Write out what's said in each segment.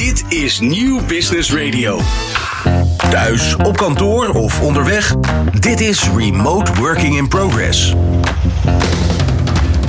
Dit is Nieuw Business Radio. Thuis, op kantoor of onderweg. Dit is Remote Working in Progress.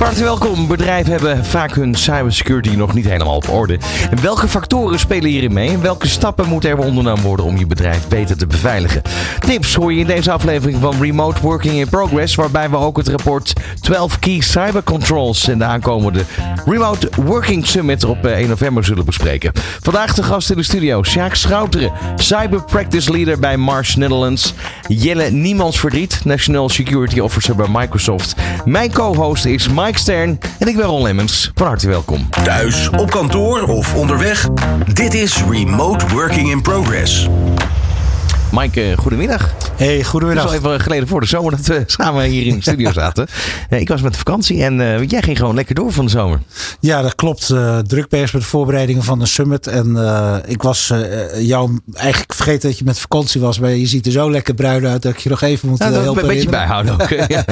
Hartelijk welkom. Bedrijven hebben vaak hun cybersecurity nog niet helemaal op orde. welke factoren spelen hierin mee? En welke stappen moeten er ondernomen worden om je bedrijf beter te beveiligen? Tips hoor je in deze aflevering van Remote Working in Progress, waarbij we ook het rapport 12 Key Cyber Controls en de aankomende Remote Working Summit op 1 eh, november zullen bespreken. Vandaag de gast in de studio, Sjaak Schouteren, Cyber Practice Leader bij Mars Netherlands. Jelle Niemands Verdriet, National Security Officer bij Microsoft. Mijn co-host is Mike Stern en ik ben Ron Lemmens. Van harte welkom. Thuis, op kantoor of onderweg. Dit is Remote Working in Progress. Mike, goedemiddag. Hey, goedemiddag. Het is al even geleden voor de zomer dat we samen hier in de studio zaten. ik was met vakantie en uh, jij ging gewoon lekker door van de zomer. Ja, dat klopt. Uh, druk bezig met de voorbereidingen van de summit. En uh, ik was jou eigenlijk vergeten dat je met vakantie was. Maar je ziet er zo lekker bruin uit dat ik je nog even moet nou, helpen. Een beetje bijhouden ook. ja,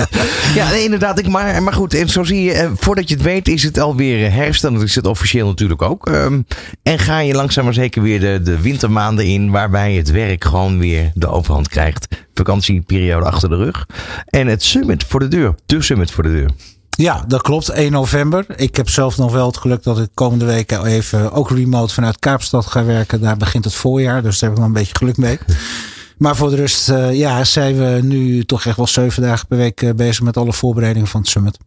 ja nee, inderdaad. Ik, maar, maar goed, en zo zie je, voordat je het weet is het alweer herfst. En dat is het officieel natuurlijk ook. Um, en ga je langzaam maar zeker weer de, de wintermaanden in. Waarbij het werk gewoon weer de overhand krijgt vakantieperiode achter de rug. En het summit voor de deur. De summit voor de deur. Ja, dat klopt. 1 november. Ik heb zelf nog wel het geluk dat ik komende week even ook remote vanuit Kaapstad ga werken. Daar begint het voorjaar, dus daar heb ik wel een beetje geluk mee. Maar voor de rest, uh, ja, zijn we nu toch echt wel zeven dagen per week uh, bezig met alle voorbereidingen van het summit.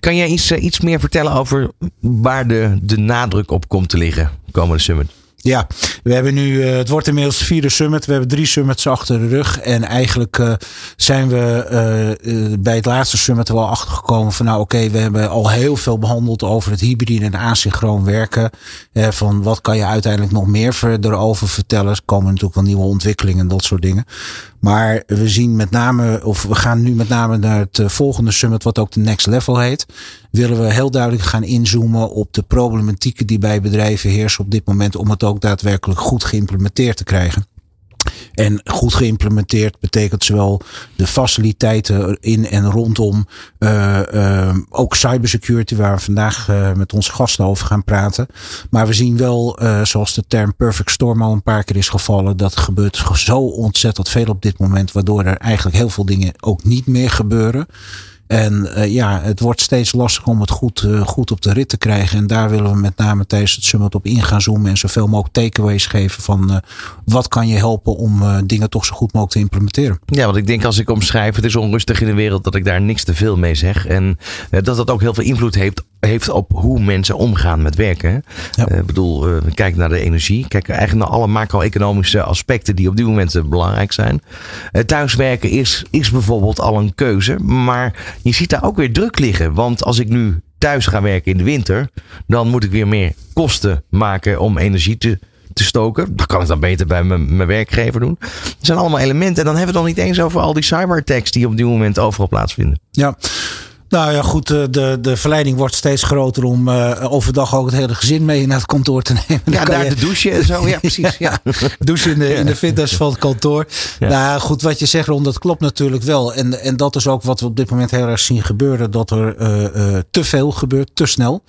Kan jij iets, uh, iets meer vertellen over waar de, de nadruk op komt te liggen komende summit? Ja, we hebben nu, uh, het wordt inmiddels de vierde summit. We hebben drie summits achter de rug. En eigenlijk uh, zijn we uh, bij het laatste summit wel achtergekomen van nou oké, we hebben al heel veel behandeld over het hybride en asynchroon werken. van wat kan je uiteindelijk nog meer erover vertellen. Er komen natuurlijk wel nieuwe ontwikkelingen en dat soort dingen. Maar we zien met name, of we gaan nu met name naar het volgende summit, wat ook de next level heet. Willen we heel duidelijk gaan inzoomen op de problematieken die bij bedrijven heersen op dit moment om het ook daadwerkelijk goed geïmplementeerd te krijgen. En goed geïmplementeerd betekent zowel de faciliteiten in en rondom, uh, uh, ook cybersecurity, waar we vandaag uh, met onze gasten over gaan praten. Maar we zien wel, zoals de term perfect storm al een paar keer is gevallen, dat gebeurt zo ontzettend veel op dit moment, waardoor er eigenlijk heel veel dingen ook niet meer gebeuren. En uh, ja, het wordt steeds lastiger om het goed, uh, goed op de rit te krijgen. En daar willen we met name tijdens het summit op in gaan zoomen. En zoveel mogelijk takeaways geven van uh, wat kan je helpen om dingen toch zo goed mogelijk te implementeren. Ja, want ik denk als ik omschrijf het is onrustig in de wereld dat ik daar niks te veel mee zeg. En dat dat ook heel veel invloed heeft heeft op hoe mensen omgaan met werken. Ja. Ik bedoel, uh, kijk naar de energie. Kijk eigenlijk naar alle macro-economische aspecten die op dit moment belangrijk zijn. Uh, thuiswerken is, is bijvoorbeeld al een keuze. Maar je ziet daar ook weer druk liggen. Want als ik nu thuis ga werken in de winter, dan moet ik weer meer kosten maken om energie te, te stoken. Dat kan ik dan beter bij mijn werkgever doen. Dat zijn allemaal elementen. En dan hebben we het nog niet eens over al die cyberattacks die op dit moment overal plaatsvinden. Ja. Nou ja, goed, eh, de, de verleiding wordt steeds groter om uh, overdag ook het hele gezin mee naar het kantoor te nemen. ja, daar de douche en zo. Ja, precies. Ja. douche in de, in de fitness van het kantoor. Ja. Nou goed, wat je zegt, Ron, dat klopt natuurlijk wel. En, en dat is ook wat we op dit moment heel erg zien gebeuren. Dat er uh, uh, te veel gebeurt, te snel.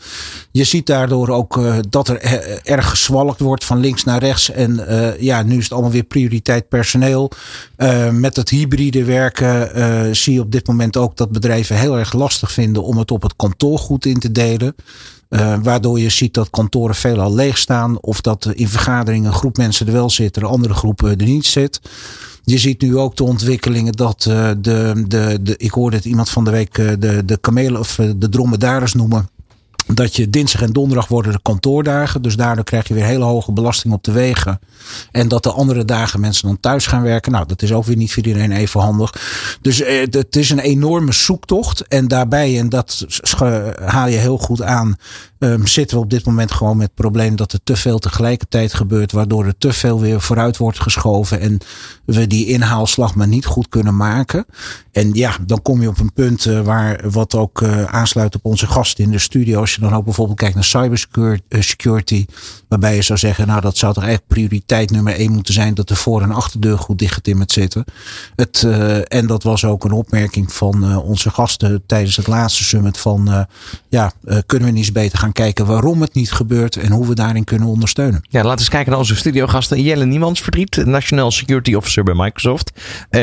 Je ziet daardoor ook dat er erg geswalkt wordt van links naar rechts. En ja, nu is het allemaal weer prioriteit personeel. met het hybride werken zie je op dit moment ook dat bedrijven heel erg last vinden om het op het kantoor goed in te delen. Uh, waardoor je ziet dat kantoren veelal leeg staan. Of dat in vergaderingen een groep mensen er wel zit, een andere groep er niet zit. Je ziet nu ook de ontwikkelingen dat uh, de, de, de, ik hoorde het iemand van de week uh, de, de kamelen of de dromedaris noemen dat je dinsdag en donderdag worden de kantoordagen. Dus daardoor krijg je weer hele hoge belasting op de wegen. En dat de andere dagen mensen dan thuis gaan werken. Nou, dat is ook weer niet voor iedereen even handig. Dus eh, het is een enorme zoektocht. En daarbij, en dat haal je heel goed aan, um, zitten we op dit moment gewoon met het probleem dat er te veel tegelijkertijd gebeurt. Waardoor er te veel weer vooruit wordt geschoven. En we die inhaalslag maar niet goed kunnen maken. En ja, dan kom je op een punt uh, waar wat ook uh, aansluit op onze gast in de studio dan ook bijvoorbeeld kijkt naar cybersecurity, waarbij je zou zeggen, nou dat zou toch echt prioriteit nummer één moeten zijn dat de voor- en achterdeur goed dichtgetimmerd zitten. Het, en dat was ook een opmerking van onze gasten tijdens het laatste summit van, ja, kunnen we niet eens beter gaan kijken waarom het niet gebeurt en hoe we daarin kunnen ondersteunen. Ja, laten we eens kijken naar onze studiogasten. Jelle Niemands verdriet, National Security Officer bij Microsoft.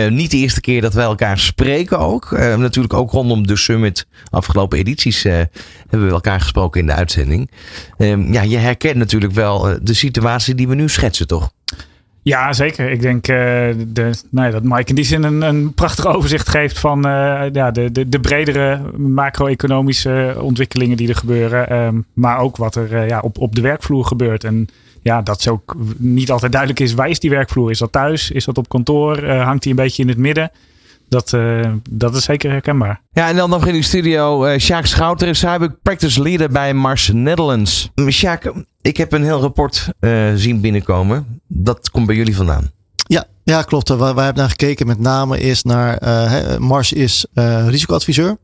niet de eerste keer dat wij elkaar spreken ook. natuurlijk ook rondom de summit afgelopen edities hebben we elkaar gesproken in de uitzending. Um, ja, je herkent natuurlijk wel uh, de situatie die we nu schetsen, toch? Ja, zeker. Ik denk uh, de, nou dat Mike in die zin een, een prachtig overzicht geeft van ja, de, de, de bredere macro-economische ontwikkelingen die er gebeuren. Um, maar ook wat er ja, op, op de werkvloer gebeurt. En ja, dat zo ook niet altijd duidelijk is. Waar is die werkvloer? Is dat thuis? Is dat op kantoor? hangt die een beetje in het midden? Dat, uh, dat is zeker herkenbaar. Ja, en dan nog in de studio uh, Sjaak Schouter is cyber practice leader bij Mars Netherlands. Sjaak, ik heb een heel rapport uh, zien binnenkomen. Dat komt bij jullie vandaan. Ja, ja klopt. Wij, wij hebben naar gekeken met name is naar uh, Mars is uh, risicoadviseur.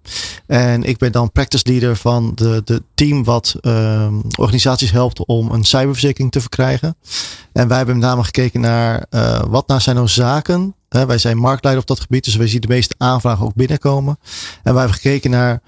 En ik ben dan practice leader van de, de team wat uh, organisaties helpt om een cyberverzekering te verkrijgen. En wij hebben met name gekeken naar wat nou zijn nou zaken wij zijn marktleider op dat gebied, dus wij zien de meeste aanvragen ook binnenkomen. En wij hebben gekeken naar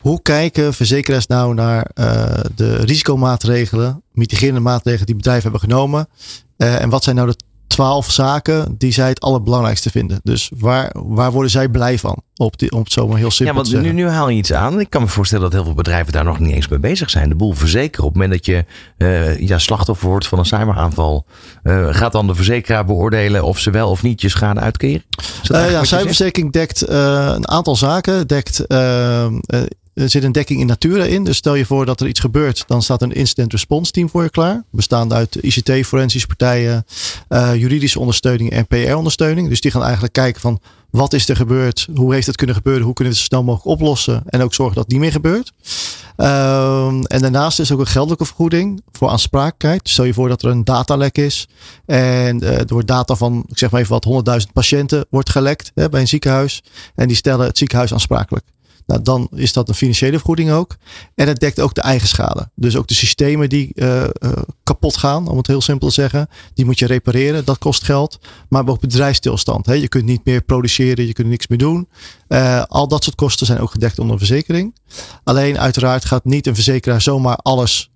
hoe kijken verzekeraars nou naar uh, de risicomaatregelen, mitigerende maatregelen die bedrijven hebben genomen. Uh, en wat zijn nou de twaalf zaken die zij het allerbelangrijkste vinden. Dus waar, waar worden zij blij van? Op die, om het zo maar heel simpel ja, want te. Nu, nu haal je iets aan. Ik kan me voorstellen dat heel veel bedrijven daar nog niet eens mee bezig zijn. De boel verzekeren. Op het moment dat je uh, ja, slachtoffer wordt van een cyberaanval. Uh, gaat dan de verzekeraar beoordelen of ze wel of niet je schade uitkeren? Uh, ja, cyberverzekering dekt een aantal zaken. Dekt er zit een dekking in Natura in. Dus stel je voor dat er iets gebeurt, dan staat een incident response team voor je klaar. Bestaande uit ICT, forensische partijen, uh, juridische ondersteuning en PR-ondersteuning. Dus die gaan eigenlijk kijken van wat is er gebeurd? Hoe heeft het kunnen gebeuren? Hoe kunnen we het zo snel mogelijk oplossen? En ook zorgen dat het niet meer gebeurt. Um, en daarnaast is ook een geldelijke vergoeding voor aansprakelijkheid. Stel je voor dat er een datalek is. En er wordt data van, ik zeg maar even wat, 100.000 patiënten wordt gelekt hè, bij een ziekenhuis. En die stellen het ziekenhuis aansprakelijk. Nou, dan is dat een financiële vergoeding ook. En het dekt ook de eigen schade. Dus ook de systemen die uh, uh, kapot gaan, om het heel simpel te zeggen. Die moet je repareren, dat kost geld. Maar ook bedrijfsstilstand. Hè. Je kunt niet meer produceren, je kunt niks meer doen. Uh, al dat soort kosten zijn ook gedekt onder een verzekering. Alleen uiteraard gaat niet een verzekeraar zomaar alles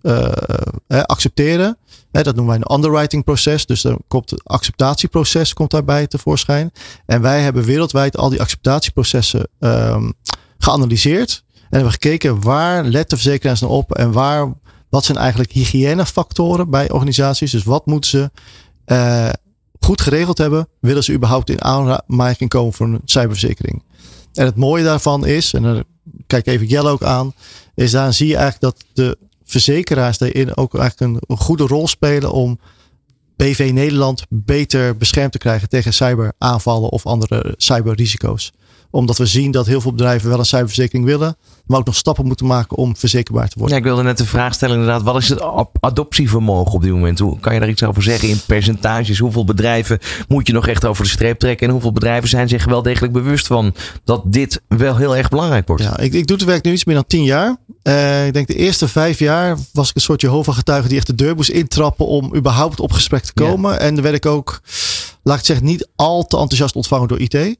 accepteren. Dat noemen wij een underwriting proces. Dus dan komt het acceptatieproces komt daarbij tevoorschijn. En wij hebben wereldwijd al die acceptatieprocessen um, geanalyseerd. En hebben gekeken waar let de verzekeraars nou op en waar, wat zijn eigenlijk hygiënefactoren bij organisaties. Dus wat moeten ze uh, goed geregeld hebben, willen ze überhaupt in aanmerking komen voor een cyberverzekering. En het mooie daarvan is, en dan kijk even Jelle ook aan, is daar zie je eigenlijk dat de verzekeraars daarin ook eigenlijk een goede rol spelen om BV Nederland beter beschermd te krijgen tegen cyberaanvallen of andere cyberrisico's omdat we zien dat heel veel bedrijven wel een cyberverzekering willen. Maar ook nog stappen moeten maken om verzekerbaar te worden. Ja, ik wilde net de vraag stellen inderdaad. Wat is het adoptievermogen op dit moment? Hoe kan je daar iets over zeggen in percentages? Hoeveel bedrijven moet je nog echt over de streep trekken? En hoeveel bedrijven zijn zich wel degelijk bewust van dat dit wel heel erg belangrijk wordt? Ja, ik, ik doe het werk nu iets meer dan tien jaar. Uh, ik denk de eerste vijf jaar was ik een soort Jehovah-getuige die echt de deur moest intrappen om überhaupt op gesprek te komen. Ja. En dan werd ik ook laat ik zeggen, niet al te enthousiast ontvangen door IT.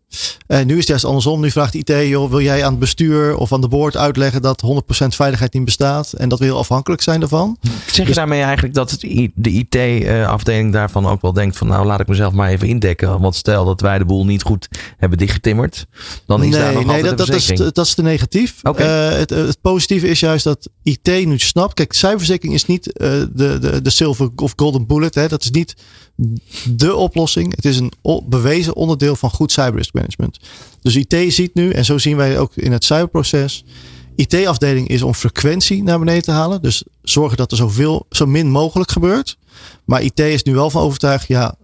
En nu is het juist andersom. Nu vraagt IT, joh, wil jij aan het bestuur of aan de board uitleggen dat 100% veiligheid niet bestaat en dat we heel afhankelijk zijn daarvan? Zeg je dus, daarmee eigenlijk dat de IT-afdeling daarvan ook wel denkt van nou laat ik mezelf maar even indekken. Want stel dat wij de boel niet goed hebben dichtgetimmerd, dan is nee, daar nog nee, altijd dat, dat, is, dat is te negatief. Okay. Uh, het, het, positieve is juist dat IT nu snapt. Kijk, cyberverzekering is niet uh, de, de, de silver of golden bullet. Hè. Dat is niet de oplossing. Het is een bewezen onderdeel van goed cyberrisk management. Dus IT ziet nu, en zo zien wij ook in het cyberproces. IT-afdeling is om frequentie naar beneden te halen. Dus zorgen dat er zoveel, zo min mogelijk gebeurt. Maar IT is nu wel van overtuigd, ja,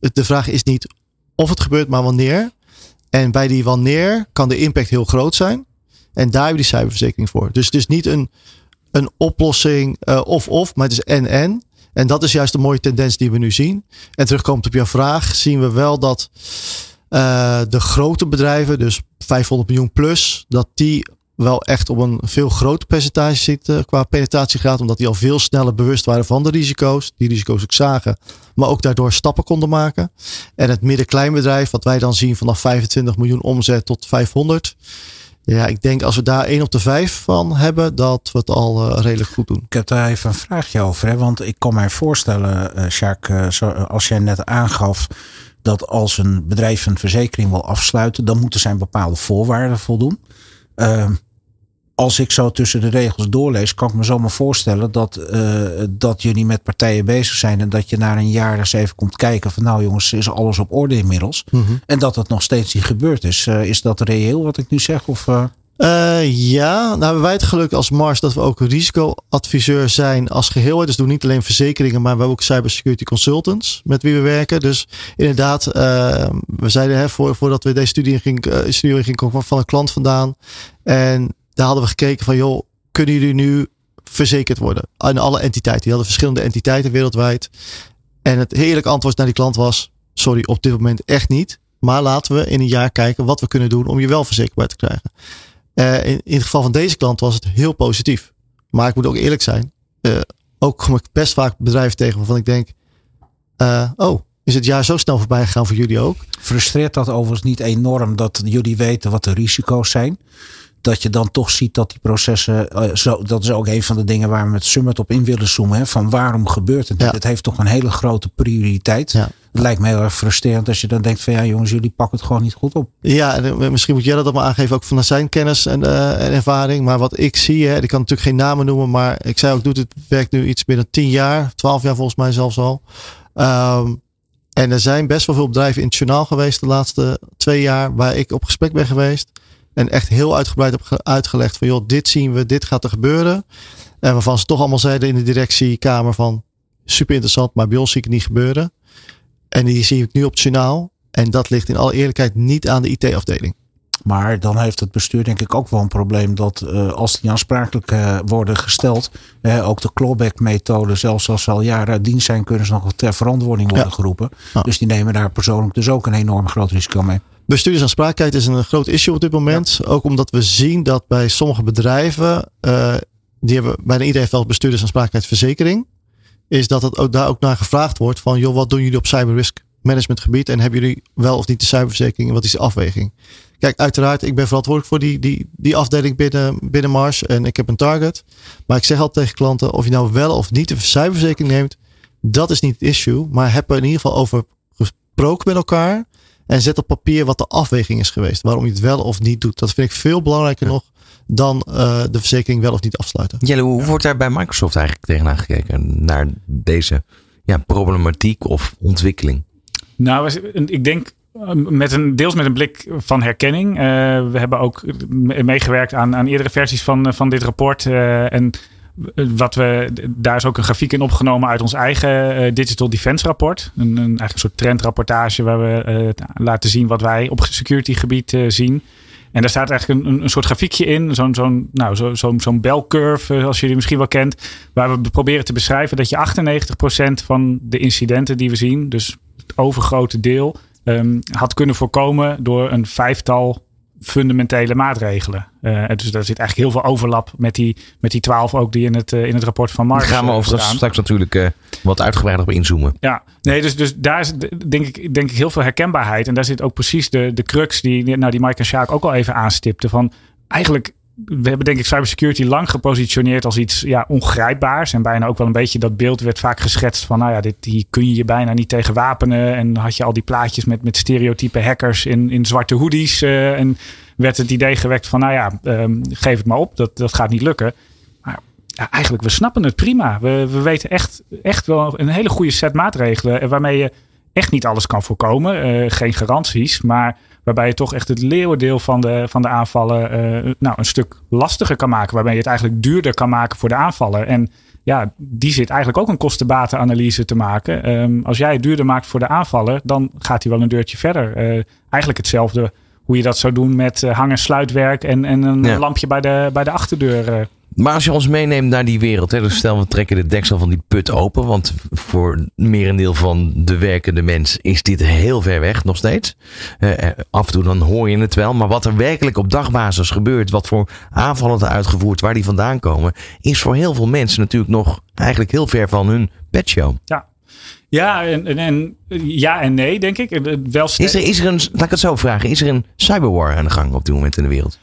het, de vraag is niet of het gebeurt, maar wanneer. En bij die wanneer kan de impact heel groot zijn. En daar hebben we die cyberverzekering voor. Dus het is niet een, een oplossing uh, of-of, maar het is en-en. En dat is juist de mooie tendens die we nu zien. En terugkomt op jouw vraag, zien we wel dat uh, de grote bedrijven, dus 500 miljoen plus, dat die wel echt op een veel groter percentage zitten qua penetratiegraad. Omdat die al veel sneller bewust waren van de risico's. Die risico's ook zagen. Maar ook daardoor stappen konden maken. En het midden-kleinbedrijf, wat wij dan zien vanaf 25 miljoen omzet tot 500. Ja, ik denk als we daar één op de vijf van hebben, dat we het al uh, redelijk goed doen. Ik heb daar even een vraagje over. Hè? Want ik kan mij voorstellen, uh, Jacques, uh, als jij net aangaf dat als een bedrijf een verzekering wil afsluiten, dan moeten zijn bepaalde voorwaarden voldoen. Als ik zo tussen de regels doorlees, kan ik me zomaar voorstellen dat, uh, dat jullie met partijen bezig zijn. En dat je na een jaar eens even komt kijken van nou jongens, is alles op orde inmiddels. Mm -hmm. En dat dat nog steeds niet gebeurd is. Uh, is dat reëel wat ik nu zeg? Of, uh... ja, nou hebben wij het geluk als Mars dat we ook risicoadviseur zijn als geheel. Dus doen niet alleen verzekeringen, maar we hebben ook cybersecurity consultants met wie we werken. Dus inderdaad, we zeiden hè, voor, voordat we deze studie in gingen, studie in gingen komen van een klant vandaan. En daar hadden we gekeken van, joh, kunnen jullie nu verzekerd worden? Aan alle entiteiten. Die hadden verschillende entiteiten wereldwijd. En het heerlijke antwoord naar die klant was, sorry, op dit moment echt niet. Maar laten we in een jaar kijken wat we kunnen doen om je wel verzekerbaar te krijgen. Uh, in, het geval van deze klant was het heel positief. Maar ik moet ook eerlijk zijn. Uh, ook kom ik best vaak bedrijven tegen waarvan ik denk, uh, oh, is het jaar zo snel voorbij gegaan voor jullie ook? Frustreert dat overigens niet enorm dat jullie weten wat de risico's zijn? Dat je dan toch ziet dat die processen. Uh, zo, dat is ook een van de dingen waar we met Summit op in willen zoomen. Hè, van waarom gebeurt het? Ja. Het heeft toch een hele grote prioriteit. Ja. Het lijkt me heel erg frustrerend als je dan denkt van ja jongens, jullie pakken het gewoon niet goed op. Ja, en misschien moet jij dat maar aangeven ook van zijn kennis en, uh, en ervaring. Maar wat ik zie, hè, ik kan natuurlijk geen namen noemen, maar ik zei ook, doet het werk nu iets binnen 10 jaar, 12 jaar volgens mij zelfs al. Um, en er zijn best wel veel bedrijven in het journaal geweest de laatste twee jaar waar ik op gesprek ben geweest. En echt heel uitgebreid heb uitgelegd van joh, dit zien we, dit gaat er gebeuren. En waarvan ze toch allemaal zeiden in de directiekamer van super interessant, maar bij ons zie ik het niet gebeuren. En die zie ik nu op het journaal. En dat ligt in alle eerlijkheid niet aan de IT-afdeling. Maar dan heeft het bestuur denk ik ook wel een probleem dat uh, als die aansprakelijk uh, worden gesteld, uh, ook de clawback-methode, zelfs als ze al jaren uit dienst zijn, kunnen ze nog ter verantwoording worden ja. geroepen. Ja. Dus die nemen daar persoonlijk dus ook een enorm groot risico mee. Bestuurdersaansprakelijkheid is een groot issue op dit moment. Ja. Ook omdat we zien dat bij sommige bedrijven, uh, die hebben, bijna iedereen heeft wel bestuurdersaansprakelijkheidsverzekering, is dat het ook daar ook naar gevraagd wordt van, joh, wat doen jullie op cyberrisk management gebied en hebben jullie wel of niet de cyberverzekering en wat is de afweging? Kijk, uiteraard, ik ben verantwoordelijk voor die, die, die afdeling binnen, binnen Mars en ik heb een target. Maar ik zeg altijd tegen klanten, of je nou wel of niet de cyberverzekering neemt, dat is niet het issue. Maar heb er in ieder geval over gesproken met elkaar. En zet op papier wat de afweging is geweest. Waarom je het wel of niet doet. Dat vind ik veel belangrijker ja. nog dan uh, de verzekering wel of niet afsluiten. Jelle, hoe wordt daar bij Microsoft eigenlijk tegenaan gekeken? Naar deze ja, problematiek of ontwikkeling? Nou, ik denk met een, deels met een blik van herkenning. Uh, we hebben ook meegewerkt aan, aan eerdere versies van, van dit rapport. Uh, en wat we, daar is ook een grafiek in opgenomen uit ons eigen uh, Digital Defense rapport. Een, een soort trendrapportage waar we uh, laten zien wat wij op security gebied uh, zien. En daar staat eigenlijk een, een soort grafiekje in, zo'n zo'n nou, zo, zo, zo'n belcurve, als je die misschien wel kent, waar we proberen te beschrijven dat je 98% van de incidenten die we zien, dus het overgrote deel, um, had kunnen voorkomen door een vijftal fundamentele maatregelen. Uh, dus daar zit eigenlijk heel veel overlap met die, met die twaalf ook die in het, uh, in het rapport van Mark. Daar gaan we uh, over straks natuurlijk uh, wat uitgebreider op inzoomen. Ja, nee, dus, dus daar is denk ik, denk ik heel veel herkenbaarheid. En daar zit ook precies de, de crux die, nou, die Mike en Sjaak ook al even aanstipten. Van eigenlijk we hebben denk ik cybersecurity lang gepositioneerd als iets ja, ongrijpbaars. En bijna ook wel een beetje dat beeld werd vaak geschetst van... nou ja, dit, hier kun je je bijna niet tegen wapenen. En had je al die plaatjes met, met stereotype hackers in, in zwarte hoodies. Uh, en werd het idee gewekt van nou ja, um, geef het maar op. Dat, dat gaat niet lukken. Maar eigenlijk, we snappen het prima. We, we weten echt, echt wel een hele goede set maatregelen... waarmee je echt niet alles kan voorkomen. Uh, geen garanties, maar waarbij je toch echt het leeuwendeel van de, van de aanvallen uh, nou, een stuk lastiger kan maken. Waarbij je het eigenlijk duurder kan maken voor de aanvaller. En ja, die zit eigenlijk ook een kostenbatenanalyse te maken. Um, als jij het duurder maakt voor de aanvaller, dan gaat hij wel een deurtje verder. Uh, eigenlijk hetzelfde hoe je dat zou doen met uh, hang- en sluitwerk en, en een ja. lampje bij de, bij de achterdeur. Maar als je ons meeneemt naar die wereld, hè, dus stel we trekken de deksel van die put open, want voor merendeel van de werkende mens is dit heel ver weg nog steeds. Uh, af en toe dan hoor je het wel, maar wat er werkelijk op dagbasis gebeurt, wat voor aanvallen er uitgevoerd, waar die vandaan komen, is voor heel veel mensen natuurlijk nog eigenlijk heel ver van hun bedshow. Ja, ja, en, en, ja en nee, denk ik. Wel is, er, is er een, laat ik het zo vragen, is er een cyberwar aan de gang op dit moment in de wereld?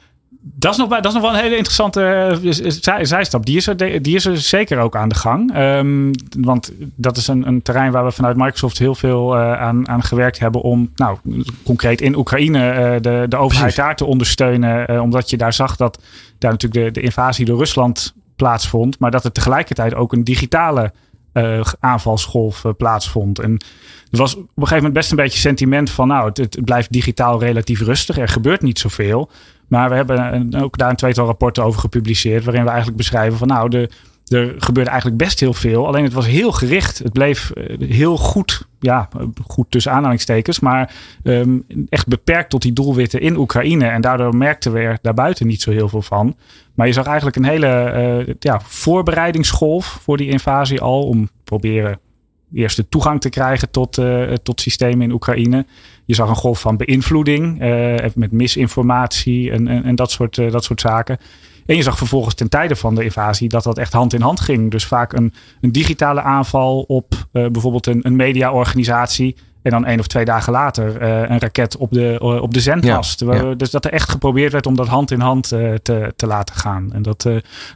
Dat is, nog, dat is nog wel een hele interessante uh, zijstap. Die is, er, die is er zeker ook aan de gang. Um, want dat is een, een, terrein waar we vanuit Microsoft heel veel uh, aan, aan gewerkt hebben. Om nou, concreet in Oekraïne uh, de, de overheid daar te ondersteunen. omdat je daar zag dat daar natuurlijk de, de invasie door Rusland plaatsvond. Maar dat er tegelijkertijd ook een digitale aanvalsgolf plaatsvond. En er was op een gegeven moment best een beetje sentiment van... nou, het, het blijft digitaal relatief rustig. Er gebeurt niet zoveel. Maar we hebben ook daar een tweetal rapporten over gepubliceerd. Waarin we eigenlijk beschrijven van nou, er gebeurde eigenlijk best heel veel. Alleen het was heel gericht. Het bleef eh, heel goed, ja, goed tussen aanhalingstekens. Maar um, echt beperkt tot die doelwitten in Oekraïne. En daardoor merkten we er daarbuiten niet zo heel veel van. Maar je zag eigenlijk een hele uh, ja, voorbereidingsgolf voor die invasie al. Om proberen eerst de toegang te krijgen tot, uh, tot systemen in Oekraïne. Je zag een golf van beïnvloeding uh, met misinformatie en, en, en dat, soort, uh, dat soort zaken. En je zag vervolgens ten tijde van de invasie dat dat echt hand in hand ging. Dus vaak een, een digitale aanval op bijvoorbeeld een, een mediaorganisatie. En dan één of twee dagen later een raket op de, op de zendmast. Ja, ja. Dus dat er echt geprobeerd werd om dat hand in hand te, te laten gaan. En dat,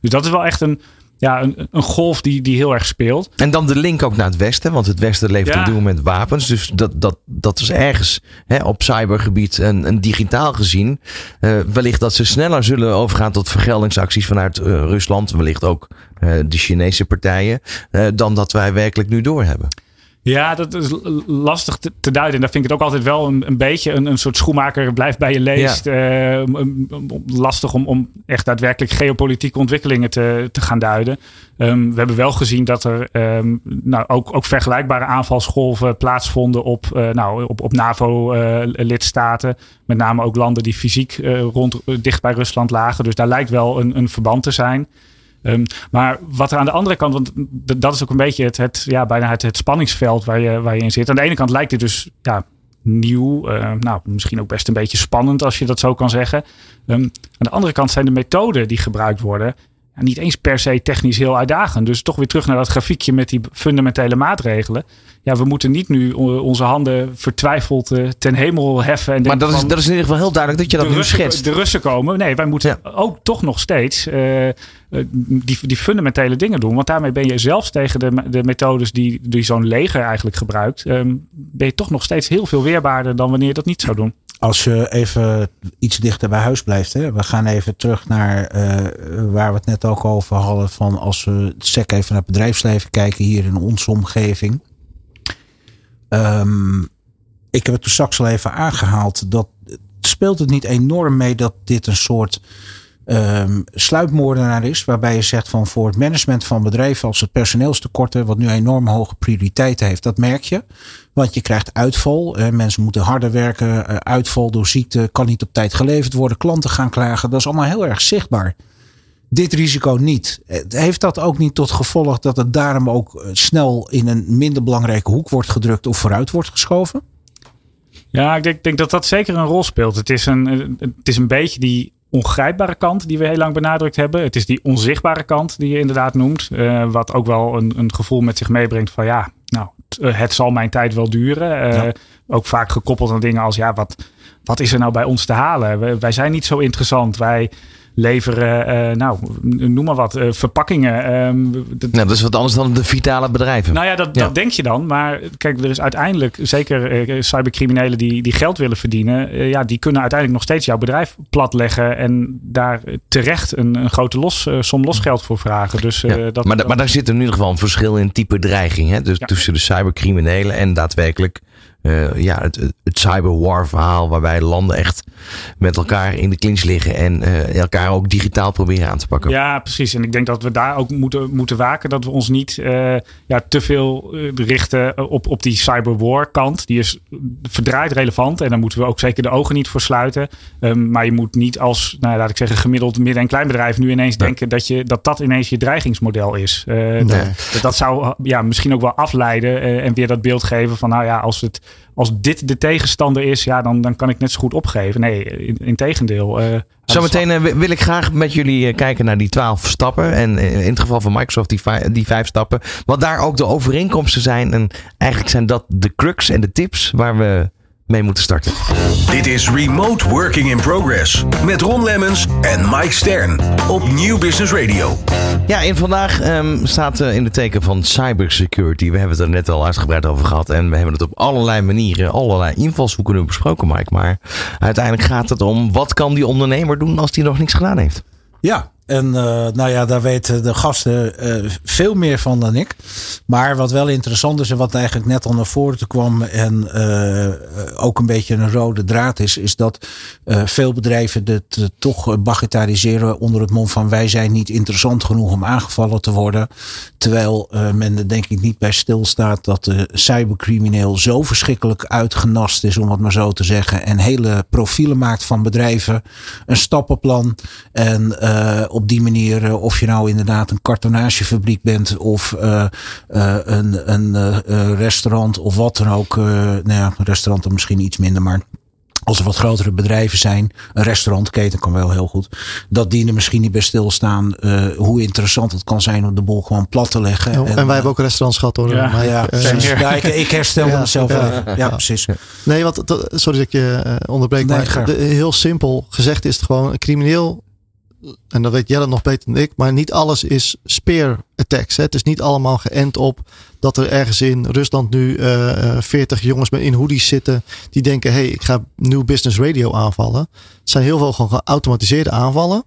dus dat is wel echt een, ja, een, een golf die, die heel erg speelt. En dan de link ook naar het Westen, want het Westen levert ja. op dit moment wapens. Dus dat, dat, dat is ergens hè, op cybergebied en, en digitaal gezien. Uh, wellicht dat ze sneller zullen overgaan tot vergeldingsacties vanuit uh, Rusland, wellicht ook uh, de Chinese partijen, dan dat wij werkelijk nu doorhebben. Ja, dat is lastig te, te, duiden. En daar vind ik het ook altijd wel een, een beetje een, een soort schoenmaker blijft bij je leest. Ja. Uh, lastig om, om echt daadwerkelijk geopolitieke ontwikkelingen te, te gaan duiden. Um, we hebben wel gezien dat er um, nou, ook, ook vergelijkbare aanvalsgolven plaatsvonden op, uh, nou, op, op NAVO-lidstaten. Uh, Met name ook landen die fysiek rond, dicht bij Rusland lagen. Dus daar lijkt wel een, een verband te zijn. Um, maar wat er aan de andere kant, want dat is ook een beetje het, ja, bijna het, spanningsveld waar je, waar je in zit. Aan de ene kant lijkt het dus ja, nieuw, uh, nou, misschien ook best een beetje spannend als je dat zo kan zeggen. Um, aan de andere kant zijn de methoden die gebruikt worden ja, niet eens per se technisch heel uitdagend. Dus toch weer terug naar dat grafiekje met die fundamentele maatregelen ja, we moeten niet nu onze handen vertwijfeld uh, ten hemel heffen. En maar dat is, dat is in ieder geval heel duidelijk dat je dat nu Russen, schetst. De Russen komen. Nee, wij moeten ja. ook toch nog steeds uh, die, die fundamentele dingen doen. Want daarmee ben je zelfs tegen de, de methodes die, die zo'n leger eigenlijk gebruikt. Um, ben je toch nog steeds heel veel weerbaarder dan wanneer je dat niet zou doen. Als je even iets dichter bij huis blijft. Hè? We gaan even terug naar uh, waar we het net ook over hadden. Van als we sec even naar het bedrijfsleven kijken hier in onze omgeving. Um, ik heb het toen straks al even aangehaald. Dat speelt het niet enorm mee dat dit een soort um, sluipmoordenaar is. Waarbij je zegt van voor het management van bedrijven als het personeelstekorten, wat nu enorm hoge prioriteit heeft, dat merk je. Want je krijgt uitval. mensen moeten harder werken. Eh, uitval door ziekte kan niet op tijd geleverd worden. Klanten gaan klagen. Dat is allemaal heel erg zichtbaar dit risico niet. Heeft dat ook niet tot gevolg dat het daarom ook eh, snel in een minder belangrijke hoek wordt gedrukt of vooruit wordt geschoven? Ja, ik denk, denk dat dat zeker een rol speelt. Het is een, eh, het is een beetje die ongrijpbare kant die we heel lang benadrukt hebben. Het is die onzichtbare kant die je inderdaad noemt. Uh, wat ook wel een, een gevoel met zich meebrengt van ja, nou, het zal mijn tijd wel duren. Uh, ja. Ook vaak gekoppeld aan dingen als ja, wat, wat is er nou bij ons te halen? Wij, wij zijn niet zo interessant. Wij leveren, uh, nou, noem maar wat, uh, verpakkingen. Um, dat, nou, dat is wat anders dan de vitale bedrijven. Nou ja dat, ja. dat denk je dan. Maar kijk, er is uiteindelijk, zeker uh, cybercriminelen die, die geld willen verdienen, ja, die kunnen uiteindelijk nog steeds jouw bedrijf platleggen en daar terecht een, een grote los, som losgeld voor vragen. Dus, ja. dat, maar, maar daar zit in ieder geval een verschil in type dreiging. Hè? Dus tussen de cybercriminelen en daadwerkelijk uh, ja, het, het cyberwar verhaal waarbij landen echt met elkaar in de clinch liggen en uh, elkaar ook digitaal proberen aan te pakken. Ja, precies. En ik denk dat we daar ook moeten, moeten waken dat we ons niet uh, ja, te veel richten op, op die cyberwar kant. Die is verdraaid relevant en daar moeten we ook zeker de ogen niet voor sluiten. Um, maar je moet niet als, nou, laat ik zeggen, gemiddeld midden- en kleinbedrijf nu ineens denken dat, je, dat dat ineens je dreigingsmodel is. Nee. dat, dat zou ja, misschien ook wel afleiden en weer dat beeld geven van nou ja, als het als dit de tegenstander is, ja, dan, dan kan ik net zo goed opgeven. Nee, in, in tegendeel. Uh, Zometeen uh, wil ik graag met jullie uh, kijken naar die twaalf stappen. En in het geval van Microsoft die, vijf, die vijf stappen. Wat daar ook de overeenkomsten zijn. En eigenlijk zijn dat de crux en de tips waar we mee moeten starten. Dit is Remote Working in Progress met Ron Lemmens en Mike Stern op Nieuw Business Radio. Ja, en vandaag um, staat uh, in de teken van cybersecurity. We hebben het er net al uitgebreid over gehad en we hebben het op allerlei manieren, allerlei invalshoeken besproken, Mike. Maar uiteindelijk gaat het om wat kan die ondernemer doen als die nog niks gedaan heeft? Ja, en uh, nou ja, daar weten de gasten uh, veel meer van dan ik. Maar wat wel interessant is en wat eigenlijk net al naar voren kwam en uh, ook een beetje een rode draad is, is dat veel bedrijven dit toch bagatelliseren onder het mom van wij zijn niet interessant genoeg om aangevallen te worden. Terwijl men er denk ik niet bij stilstaat dat de cybercrimineel zo verschrikkelijk uitgenast is, om het maar zo te zeggen. En hele profielen maakt van bedrijven, een stappenplan en op die manier, uh, of je nou inderdaad een kartonagefabriek bent of uh, uh, een, een restaurant of wat dan ook. nou ja, een restaurant dan misschien iets minder, maar als er wat grotere bedrijven zijn, een restaurantketen kan wel heel goed, dat die er misschien niet bij stilstaan uh, hoe interessant het kan zijn om de boel gewoon plat te leggen. en, en, wij hebben ook restaurants gehad hoor. Ja, maar, ja, uh, ja ik, ik herstel ja, mezelf ja, ja, ja, precies. Nee, want sorry dat ik je onderbreek, nee, maar de, heel simpel gezegd is het gewoon een crimineel en dat weet Jelle nog beter dan ik, maar niet alles is spear attacks. Hè. Het is niet allemaal geënt op dat er ergens in Rusland nu uh, 40 jongens in hoodies zitten die denken: hey, ik ga New Business Radio aanvallen. Het zijn heel veel gewoon geautomatiseerde aanvallen.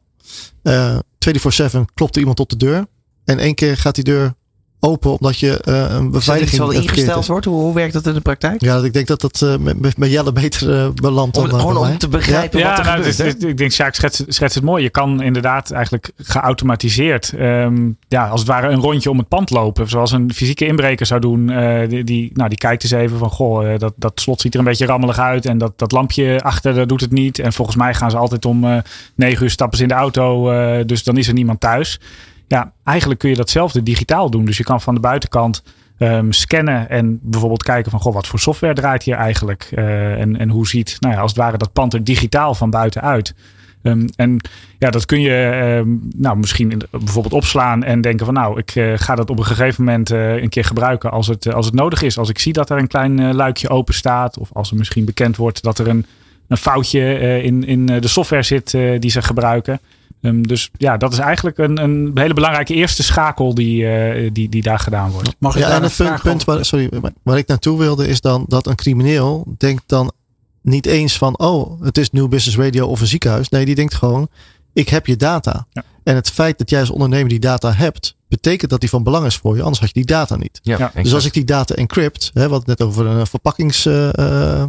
Uh, 24/7 klopt er iemand op de deur. En één keer gaat die deur open omdat je uh, een beveiliging wel ingesteld wordt. Hoe, hoe, werkt dat in de praktijk? Ja, ik denk dat dat uh, met, met Jelle beter uh, belandt. Dan gewoon om te begrijpen ja. wat er ja, nou, gebeurt. Dus, ik denk, Sjaak schetst, schetst het mooi. Je kan inderdaad eigenlijk geautomatiseerd, um, ja, als het ware een rondje om het pand lopen. Zoals een fysieke inbreker zou doen. die, die, nou, die kijkt eens even van, goh, dat, dat slot ziet er een beetje rammelig uit. En dat, dat lampje achter, dat doet het niet. En volgens mij gaan ze altijd om negen uur stappen ze in de auto. dus dan is er niemand thuis. Ja, eigenlijk kun je datzelfde digitaal doen. Dus je kan van de buitenkant um, scannen en bijvoorbeeld kijken van goh, wat voor software draait hier eigenlijk? Uh, en, en hoe ziet, nou ja, als het ware dat pand er digitaal van buiten uit? Um, en ja, dat kun je um, nou, misschien bijvoorbeeld opslaan en denken van nou, ik uh, ga dat op een gegeven moment uh, een keer gebruiken als het, als het nodig is. Als ik zie dat er een klein luikje open staat of als er misschien bekend wordt dat er een, een foutje in, in de software zit die ze gebruiken. Um, dus ja, dat is eigenlijk een, een hele belangrijke eerste schakel die, uh, die, die daar gedaan wordt. Mag ik ja, en het punt, punt waar, sorry, waar ik naartoe wilde is dan dat een crimineel denkt dan niet eens van, oh, het is New Business Radio of een ziekenhuis. Nee, die denkt gewoon, ik heb je data. Ja. En het feit dat jij als ondernemer die data hebt, betekent dat die van belang is voor je. Anders had je die data niet. Ja, ja. Dus als ik die data encrypt, hè, wat net over een verpakkings, uh, uh,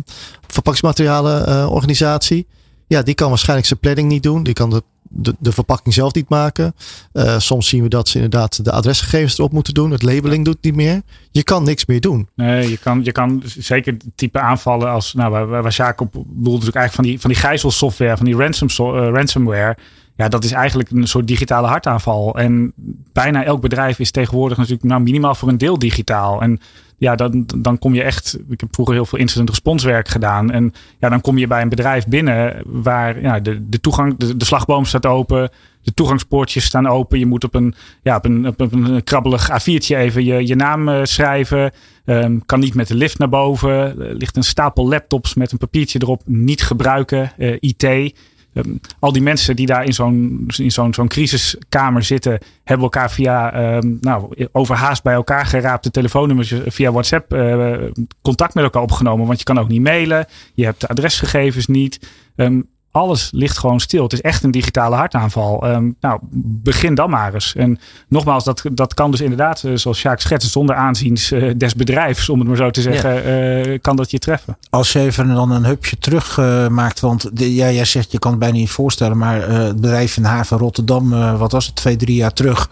verpakkingsmaterialen uh, organisatie. Ja, die kan waarschijnlijk zijn planning niet doen. Die kan de de, de verpakking zelf niet maken. Uh, soms zien we dat ze inderdaad de adresgegevens erop moeten doen. Het labeling doet niet meer. Je kan niks meer doen. Nee, je kan, je kan zeker type aanvallen als, nou, waar, waar Sjaak op bedoelt natuurlijk eigenlijk van die, van die gijzelsoftware, van die ransom, uh, ransomware. Ja, dat is eigenlijk een soort digitale hartaanval. En bijna elk bedrijf is tegenwoordig natuurlijk nou, minimaal voor een deel digitaal. En ja, dan, dan kom je echt. Ik heb vroeger heel veel incident response werk gedaan. En ja, dan kom je bij een bedrijf binnen waar ja, de, de toegang, de, de slagboom staat open. De toegangspoortjes staan open. Je moet op een, ja, op een, op een krabbelig A4'tje even je, je naam uh, schrijven. Um, kan niet met de lift naar boven. Er ligt een stapel laptops met een papiertje erop. Niet gebruiken. Uh, IT. Um, al die mensen die daar in zo'n zo'n zo'n crisiskamer zitten, hebben elkaar via um, nou, overhaast bij elkaar geraapte telefoonnummers via WhatsApp uh, contact met elkaar opgenomen. Want je kan ook niet mailen. Je hebt de adresgegevens niet. Um, alles ligt gewoon stil. Het is echt een digitale hartaanval. Um, nou, begin dan maar eens. En nogmaals, dat, dat kan dus inderdaad, eh, zoals Sjaak schetst, zonder aanziens uh, des bedrijfs, om het maar zo te zeggen, uh, kan dat je treffen. Als je even dan een hupje terug uh, maakt, want de, ja, jij zegt je kan het bijna niet voorstellen, maar het bedrijf in de haven Rotterdam, wat was het, twee, drie jaar terug,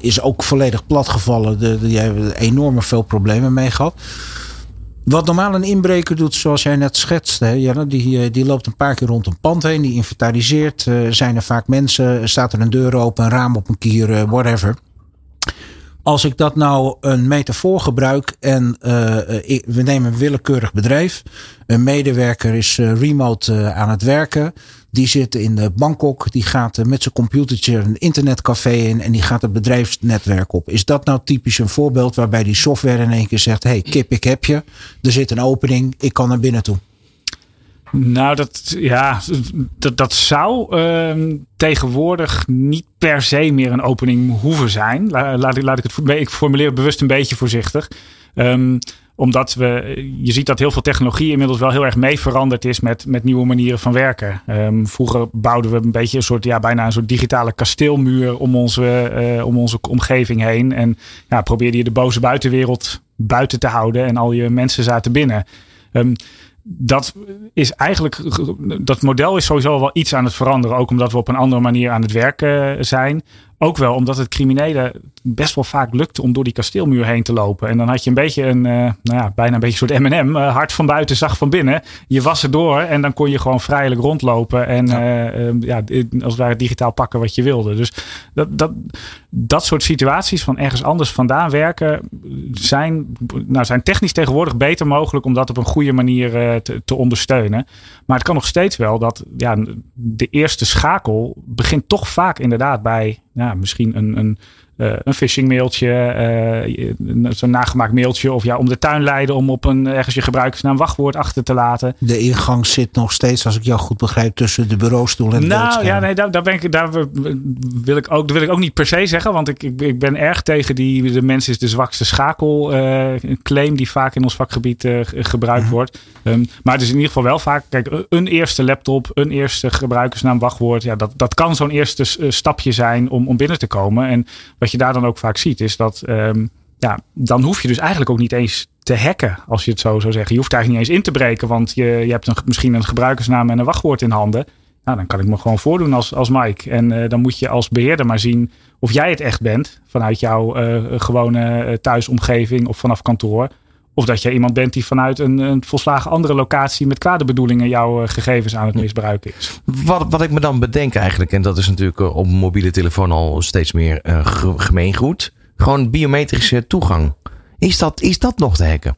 is ook volledig platgevallen. De, de, jij hebt enorme veel problemen mee gehad. Wat normaal een inbreker doet, zoals jij net schetste, die, eh, die loopt een paar keer rond een pand heen, die inventariseert. Uh, zijn er vaak mensen, staat er een deur open, een raam op een kier, uh, whatever. Als ik dat nou een metafoor gebruik en we nemen een willekeurig bedrijf, een medewerker is remote aan het werken. Die zit in Bangkok. Die gaat met zijn computertje een internetcafé in. En die gaat het bedrijfsnetwerk op. Is dat nou typisch een voorbeeld waarbij die software in één keer zegt: hey, kip, ik heb je. Er zit een opening. Ik kan naar binnen toe. Nou, dat, ja, dat, dat zou uh, tegenwoordig niet per se meer een opening hoeven zijn. Laat, laat ik het. Ik formuleer bewust een beetje voorzichtig. Um, omdat we, je ziet dat heel veel technologie inmiddels wel heel erg mee veranderd is met, met nieuwe manieren van werken. Um, vroeger bouwden we een beetje een soort, ja, bijna een soort digitale kasteelmuur om onze, uh, om onze omgeving heen. En ja, probeerde je de boze buitenwereld buiten te houden en al je mensen zaten binnen. Um, dat is eigenlijk, dat model is sowieso wel iets aan het veranderen. Ook omdat we op een andere manier aan het werken zijn. Ook wel omdat het criminelen best wel vaak lukt om door die kasteelmuur heen te lopen. En dan had je een beetje een, uh, nou ja, bijna een beetje een soort M&M. Uh, hard van buiten, zacht van binnen. Je was er door en dan kon je gewoon vrijelijk rondlopen. En ja, uh, ja als het ware digitaal pakken wat je wilde. Dus dat, dat, dat soort situaties van ergens anders vandaan werken zijn, nou, zijn technisch tegenwoordig beter mogelijk om dat op een goede manier te, te ondersteunen. Maar het kan nog steeds wel dat ja, de eerste schakel begint toch vaak inderdaad bij ja, misschien een, een uh, een phishing mailtje, uh, zo'n nagemaakt mailtje. Of ja, om de tuin leiden om op een ergens je gebruikersnaam wachtwoord achter te laten. De ingang zit nog steeds, als ik jou goed begrijp, tussen de bureaustoel en de Nou ja, nee, daar, daar, ben ik, daar wil ik ook, dat wil ik ook niet per se zeggen. Want ik, ik, ik ben erg tegen die de mens is de zwakste schakel uh, claim die vaak in ons vakgebied gebruikt mhm. wordt. Um, maar het is in ieder geval wel vaak, kijk, een eerste laptop, een eerste gebruikersnaam wachtwoord. Ja, dat, dat kan zo'n eerste stapje zijn om, om binnen te komen. En wat je daar dan ook vaak ziet, is dat um, ja, dan hoef je dus eigenlijk ook niet eens te hacken, als je het zo zou zeggen. Je hoeft eigenlijk niet eens in te breken, want je, je hebt een, misschien een gebruikersnaam en een wachtwoord in handen. Nou, dan kan ik me gewoon voordoen als, als Mike. En uh, dan moet je als beheerder maar zien of jij het echt bent vanuit jouw uh, gewone uh, thuisomgeving of vanaf kantoor. Of dat jij iemand bent die vanuit een, een volslagen andere locatie met kwade bedoelingen jouw gegevens aan het misbruiken is. Wat, wat ik me dan bedenk eigenlijk, en dat is natuurlijk op mobiele telefoon al steeds meer gemeengoed. Gewoon biometrische toegang. Is dat, is dat nog te hacken?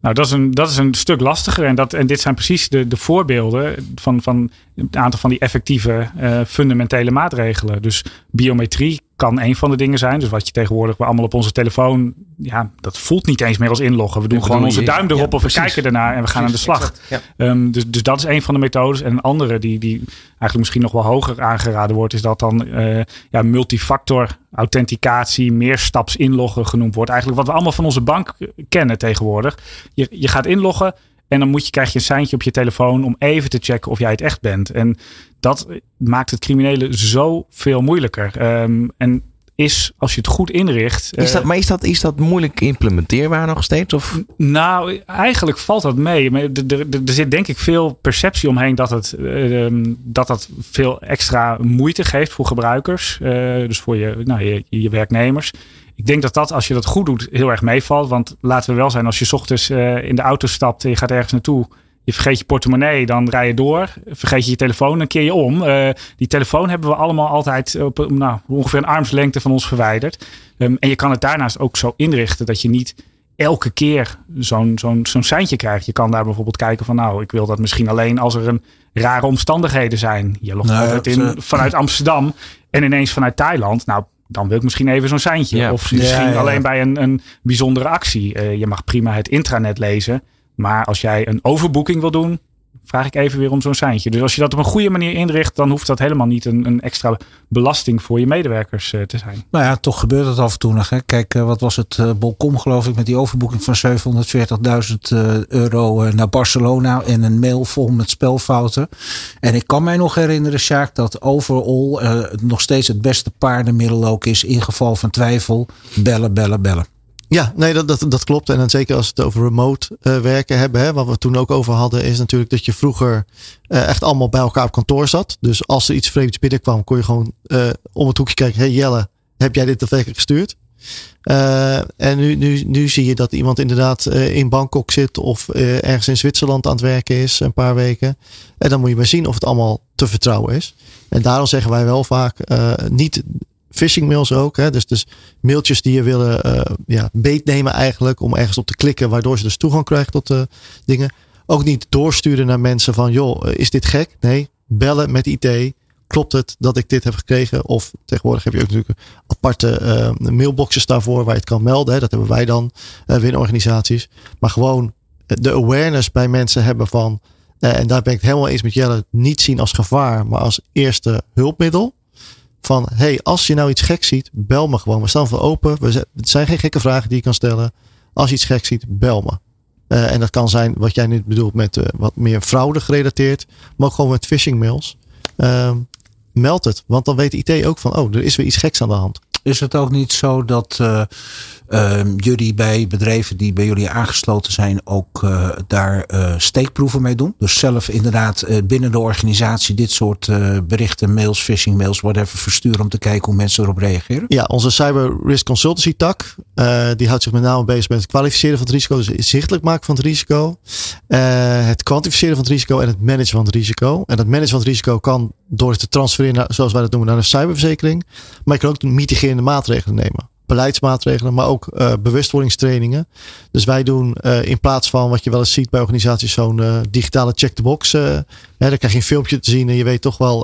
Nou, dat is een, dat is een stuk lastiger. En, dat, en dit zijn precies de, de voorbeelden van, van een aantal van die effectieve uh, fundamentele maatregelen. Dus biometrie kan een van de dingen zijn. Dus wat je tegenwoordig we allemaal op onze telefoon. Ja, dat voelt niet eens meer als inloggen. We doen gewoon onze duim erop of we kijken ernaar en we gaan aan de slag. um, dus, dus dat is een van de methodes. En een andere die, die eigenlijk misschien nog wel hoger aangeraden wordt, is dat dan uh, ja, multifactor authenticatie, meerstaps inloggen genoemd wordt. Eigenlijk wat we allemaal van onze bank kennen tegenwoordig. Je, je gaat inloggen. En dan moet je, krijg je een seintje op je telefoon om even te checken of jij het echt bent. En dat maakt het criminelen zo veel moeilijker. Um, en is, als je het goed inricht. Is dat, uh, maar is dat, is dat moeilijk implementeerbaar nog steeds? Of? Nou, eigenlijk valt dat mee. Maar er, er zit denk ik veel perceptie omheen dat het uh, dat, dat veel extra moeite geeft voor gebruikers. Uh, dus voor je, nou, je, je werknemers. Ik denk dat dat, als je dat goed doet, heel erg meevalt. Want laten we wel zijn, als je ochtends uh, in de auto stapt en je gaat ergens naartoe. Je vergeet je portemonnee, dan rij je door. Vergeet je je telefoon, dan keer je om. Uh, die telefoon hebben we allemaal altijd op nou, ongeveer een armslengte van ons verwijderd. Um, en je kan het daarnaast ook zo inrichten dat je niet elke keer zo'n zo'n zo'n seintje krijgt. Je kan daar bijvoorbeeld kijken van nou, ik wil dat misschien alleen als er een rare omstandigheden zijn. Je logt nou, altijd in vanuit Amsterdam en ineens vanuit Thailand. Nou, dan wil ik misschien even zo'n seintje. Ja. Of misschien ja, ja, alleen bij een, een bijzondere actie. Uh, je mag prima het intranet lezen. Maar als jij een overboeking wil doen, vraag ik even weer om zo'n seintje. Dus als je dat op een goede manier inricht, dan hoeft dat helemaal niet een, een extra belasting voor je medewerkers uh, te zijn. Nou ja, toch gebeurt het af en toe nog. Hè. Kijk, uh, wat was het uh, Bolcom geloof ik met die overboeking van 740.000 euro naar Barcelona en een mail vol met spelfouten. En ik kan mij nog herinneren, Sjaak, dat overal nog steeds het beste paardenmiddel ook is in geval van twijfel. Bellen, bellen, bellen. Ja, nee, dat, dat, klopt. En dan zeker als we het over remote uh, werken hebben. Hè, wat we toen ook over hadden, is natuurlijk dat je vroeger uh, echt allemaal bij elkaar op kantoor zat. Dus als er iets vreemds binnenkwam, kon je gewoon uh, om het hoekje kijken. Hey Jelle, heb jij dit daadwerkelijk gestuurd? en nu, nu, nu zie je dat iemand inderdaad in Bangkok zit of ergens in Zwitserland aan het werken is een paar weken. En dan moet je maar zien of het allemaal te vertrouwen is. En daarom zeggen wij wel vaak niet phishing mails ook. Hè? Dus, dus mailtjes die je willen uh, ja, beetnemen eigenlijk. Om ergens op te klikken. Waardoor ze dus toegang krijgen tot uh, dingen. Ook niet doorsturen naar mensen van joh, is dit gek? Nee, bellen met IT. Klopt het dat ik dit heb gekregen? Of tegenwoordig heb je ook natuurlijk aparte uh, mailboxes daarvoor waar je het kan melden. Dat hebben wij dan in organisaties. Maar gewoon de awareness bij mensen hebben van. en daar ben ik het helemaal eens met Jelle. Niet zien als gevaar, maar als eerste hulpmiddel van hey, als je nou iets gek ziet, bel me gewoon. We staan voor open. We het zijn geen gekke vragen die je kan stellen. Als je iets gek ziet, bel me. Uh, en dat kan zijn wat jij nu bedoelt met uh, wat meer fraude gerelateerd. Maar ook gewoon met phishing mails. Uh, meld het. Want dan weet IT ook van, oh, er is weer iets geks aan de hand. Is het ook niet zo dat uh, uh, jullie bij bedrijven die bij jullie aangesloten zijn ook uh, daar steekproeven mee doen? Dus zelf inderdaad binnen de organisatie dit soort berichten, mails, phishing mails, whatever versturen om te kijken hoe mensen erop reageren? Ja, onze cyber risk consultancy tak, die houdt zich met name bezig met het kwalificeren van het risico, dus het zichtelijk maken van het risico, het kwantificeren van het risico en het managen van het risico. En het managen van het risico kan door het te transfereren, naar, zoals wij dat noemen, naar een cyberverzekering. Maar je kan ook mitigerende maatregelen nemen. Beleidsmaatregelen, maar ook uh, bewustwordingstrainingen. Dus wij doen uh, in plaats van wat je wel eens ziet bij organisaties, zo'n uh, digitale check-the-box. Hè, dan krijg je een filmpje te zien en je weet toch wel,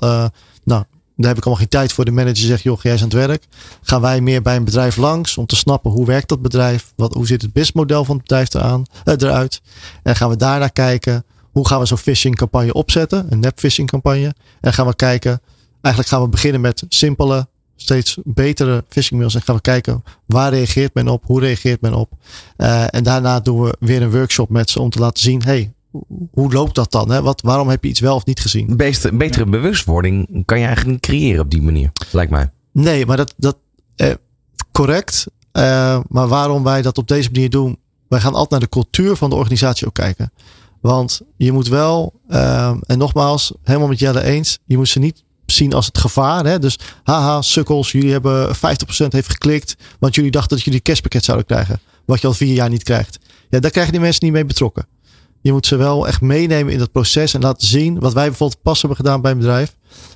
nou, daar heb ik allemaal geen tijd voor. De manager zegt, joh, jij is aan het werk. Gaan wij meer bij een bedrijf langs om te snappen hoe werkt dat bedrijf? Wat, hoe zit het businessmodel van het bedrijf eraan, eruit? En gaan we daarna kijken, hoe gaan we zo'n phishing campagne opzetten? Een nep phishing campagne. En gaan we kijken, eigenlijk gaan we beginnen met simpele, steeds betere phishing mails. En gaan we kijken, waar reageert men op? Hoe reageert men op? Uh, en daarna doen we weer een workshop met ze om te laten zien, hey, hoe loopt dat dan? Hè? Wat, waarom heb je iets wel of niet gezien? Betere, betere bewustwording kan je eigenlijk niet creëren op die manier, lijkt mij. Nee, maar dat, dat eh, correct. Uh, maar waarom wij dat op deze manier doen? Wij gaan altijd naar de cultuur van de organisatie ook kijken. Want je moet wel, uh, en nogmaals, helemaal met Jelle eens, je moet ze niet zien als het gevaar. Hè? Dus haha, sukkels, jullie hebben 50% heeft geklikt, want jullie dachten dat jullie een cashpakket zouden krijgen. Wat je al vier jaar niet krijgt. Ja, daar krijgen die mensen niet mee betrokken. Je moet ze wel echt meenemen in dat proces en laten zien. Wat wij bijvoorbeeld pas hebben gedaan bij een bedrijf.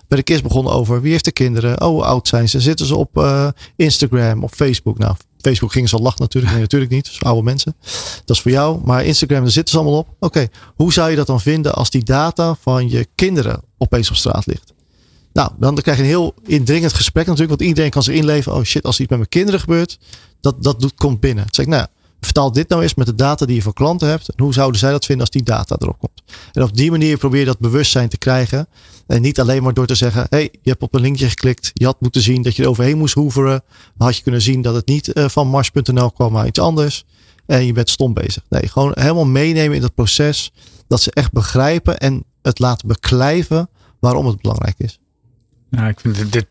Bij de kist begonnen over wie heeft de kinderen? Oh, hoe oud zijn ze? Zitten ze op uh, Instagram, op Facebook? Nou, Facebook gingen ze al lachen natuurlijk. Nee, natuurlijk niet. Dus oude mensen. Dat is voor jou. Maar Instagram, daar zitten ze allemaal op. Oké, hoe zou je dat dan vinden als die data van je kinderen opeens op straat ligt? Nou, dan krijg je een heel indringend gesprek natuurlijk. Want iedereen kan zich inleven. Oh shit, als iets met mijn kinderen gebeurt. Dat, dat doet, komt binnen. Dan zeg ik, nou vertaal dit nou eens met de data die je van klanten hebt. En hoe zouden zij dat vinden als die data erop komt? En op die manier probeer je dat bewustzijn te krijgen. En niet alleen maar door te zeggen: hey, je hebt op een linkje geklikt. Je had moeten zien dat je er overheen moest hoeveren. Had je kunnen zien dat het niet uh, van Mars.nl kwam, maar iets anders. En je bent stom bezig. Nee, gewoon helemaal meenemen in dat proces. Dat ze echt begrijpen en het laten beklijven waarom het belangrijk is. Ja, ik vind dit,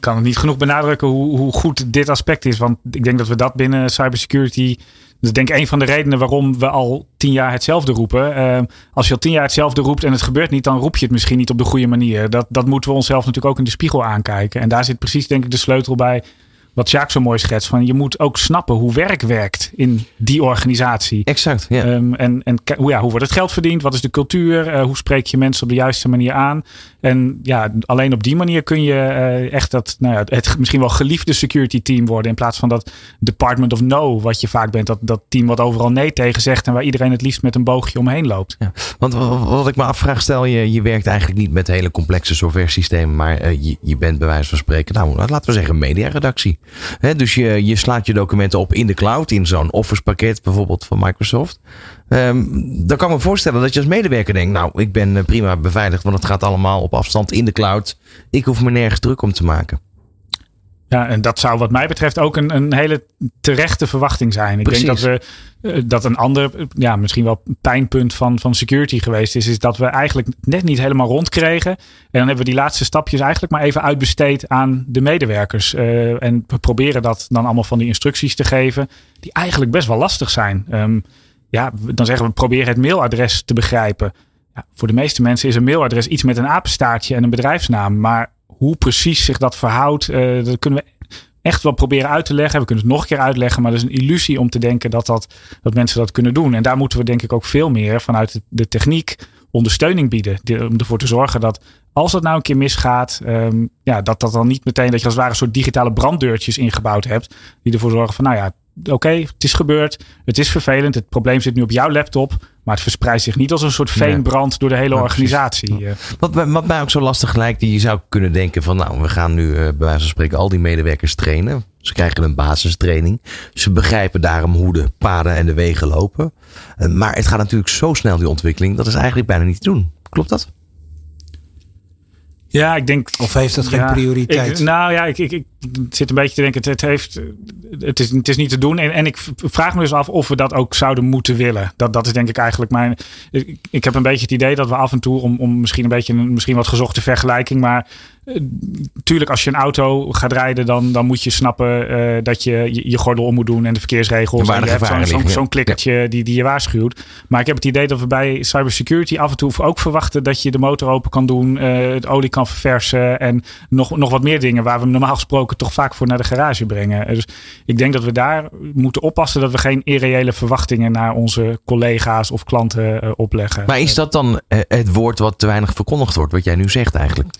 kan het niet genoeg benadrukken hoe, hoe goed dit aspect is. Want ik denk dat we dat binnen cybersecurity. Dat is denk ik een van de redenen waarom we al tien jaar hetzelfde roepen. Uh, als je al tien jaar hetzelfde roept en het gebeurt niet, dan roep je het misschien niet op de goede manier. Dat, dat moeten we onszelf natuurlijk ook in de spiegel aankijken. En daar zit precies denk ik de sleutel bij wat Jacques zo mooi schetst. Van je moet ook snappen hoe werk werkt in die organisatie. Exact. Ja. Um, en en hoe, ja, hoe wordt het geld verdiend? Wat is de cultuur? Uh, hoe spreek je mensen op de juiste manier aan? En ja, alleen op die manier kun je uh, echt dat, nou ja, het misschien wel geliefde security team worden. In plaats van dat department of no, wat je vaak bent. Dat, dat team wat overal nee tegen zegt en waar iedereen het liefst met een boogje omheen loopt. Ja. Want wat ik me afvraag, stel je, je werkt eigenlijk niet met hele complexe software systemen. Maar uh, je, je bent bij wijze van spreken, nou laten we zeggen, mediaredactie. Dus je, je slaat je documenten op in de cloud, in zo'n Office pakket bijvoorbeeld van Microsoft. Um, dan kan ik me voorstellen dat je als medewerker denkt, nou, ik ben eh, prima beveiligd, want het gaat allemaal op afstand in de cloud. Ik hoef me nergens druk om te maken. Ja, en dat zou wat mij betreft ook een, een hele terechte verwachting zijn. Ik denk dat we eh, dat een ander, ja, misschien wel pijnpunt van, van security geweest is, is dat we eigenlijk net niet helemaal rondkregen. En dan hebben we die laatste stapjes eigenlijk maar even uitbesteed aan de medewerkers. Uh, en we proberen dat dan allemaal van die instructies te geven, die eigenlijk best wel lastig zijn. Um, ja, dan zeggen we proberen het mailadres te begrijpen. Ja, voor de meeste mensen is een mailadres iets met een apenstaartje en een bedrijfsnaam. Maar hoe precies zich dat verhoudt, uh, dat kunnen we echt wel proberen uit te leggen. We kunnen het nog een keer uitleggen, maar dat is een illusie om te denken dat, dat, dat mensen dat kunnen doen. En daar moeten we denk ik ook veel meer vanuit de techniek ondersteuning bieden. Om ervoor te zorgen dat als het nou een keer misgaat, um, ja, dat dat dan niet meteen dat je als het ware een soort digitale branddeurtjes ingebouwd hebt. Die ervoor zorgen van, nou ja, oké, het is gebeurd. Het is vervelend. Het probleem zit nu op jouw laptop. Maar het verspreidt zich niet als een soort veenbrand door de hele organisatie. Eh. Wat, wat mij ook zo lastig lijkt, die je zou kunnen denken van nou, we gaan nu uh, bij wijze van spreken al die medewerkers trainen. Ze krijgen een basistraining. Ze begrijpen daarom hoe de paden en de wegen lopen. Uh, maar het gaat natuurlijk zo snel die ontwikkeling, dat is eigenlijk bijna niet te doen. Klopt dat? Ja, ik denk. Of heeft dat geen prioriteit? nou ja, ik, ik, ik, zit een beetje te denken. Het, heeft, het, is, het is niet te doen. En, en ik vraag me dus af of we dat ook zouden moeten willen. Dat, dat is denk ik eigenlijk mijn. Ik, ik heb een beetje het idee dat we af en toe, om, om misschien een beetje een misschien wat gezochte vergelijking. Maar uh, tuurlijk, als je een auto gaat rijden, dan, dan moet je snappen uh, dat je, je, je gordel om moet doen en de verkeersregels. En je hebt zo'n zo, zo klikkertje ja. die, die je waarschuwt. Maar ik heb het idee dat we bij cybersecurity af en toe ook verwachten dat je de motor open kan doen, uh, het olie kan verversen en nog, nog wat meer dingen waar we normaal gesproken toch vaak voor naar de garage brengen. Dus ik denk dat we daar moeten oppassen dat we geen irreële verwachtingen naar onze collega's of klanten opleggen. Maar is dat dan het woord wat te weinig verkondigd wordt, wat jij nu zegt eigenlijk?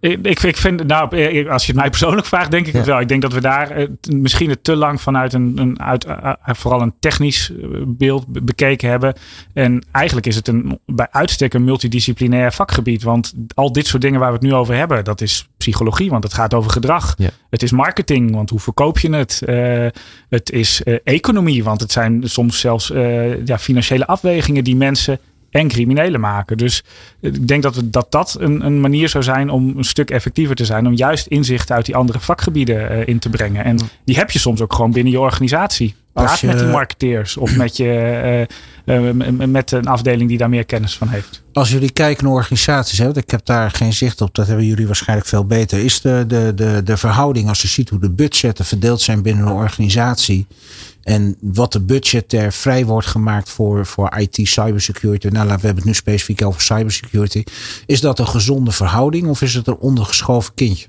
Ik, ik, vind, nou, eh, als je het mij persoonlijk vraagt, denk ik ja. het wel. Ik denk dat we daar eh, misschien het te lang vanuit een, een uit, uh, vooral een technisch beeld bekeken hebben. En eigenlijk is het een bij uitstek een multidisciplinair vakgebied. Want al dit soort dingen waar we het nu over hebben, dat is psychologie, want het gaat over gedrag. Ja. Het is marketing, want hoe verkoop je het? Uh, het is uh, economie, want het zijn soms zelfs uh, ja, financiële afwegingen die mensen en criminelen maken. Dus ik denk dat we, dat, dat een, een manier zou zijn om een stuk effectiever te zijn. Om juist inzicht uit die andere vakgebieden uh, in te brengen. En die heb je soms ook gewoon binnen je organisatie. Praat je, met die marketeers of met, je, uh, uh, met een afdeling die daar meer kennis van heeft. Als jullie kijken naar organisaties, hè, ik heb daar geen zicht op, dat hebben jullie waarschijnlijk veel beter. Is de, de, de, de verhouding, als je ziet hoe de budgetten verdeeld zijn binnen een organisatie. En wat de budget er vrij wordt gemaakt voor, voor IT, cybersecurity. Nou, we hebben het nu specifiek over cybersecurity. Is dat een gezonde verhouding of is het een ondergeschoven kindje?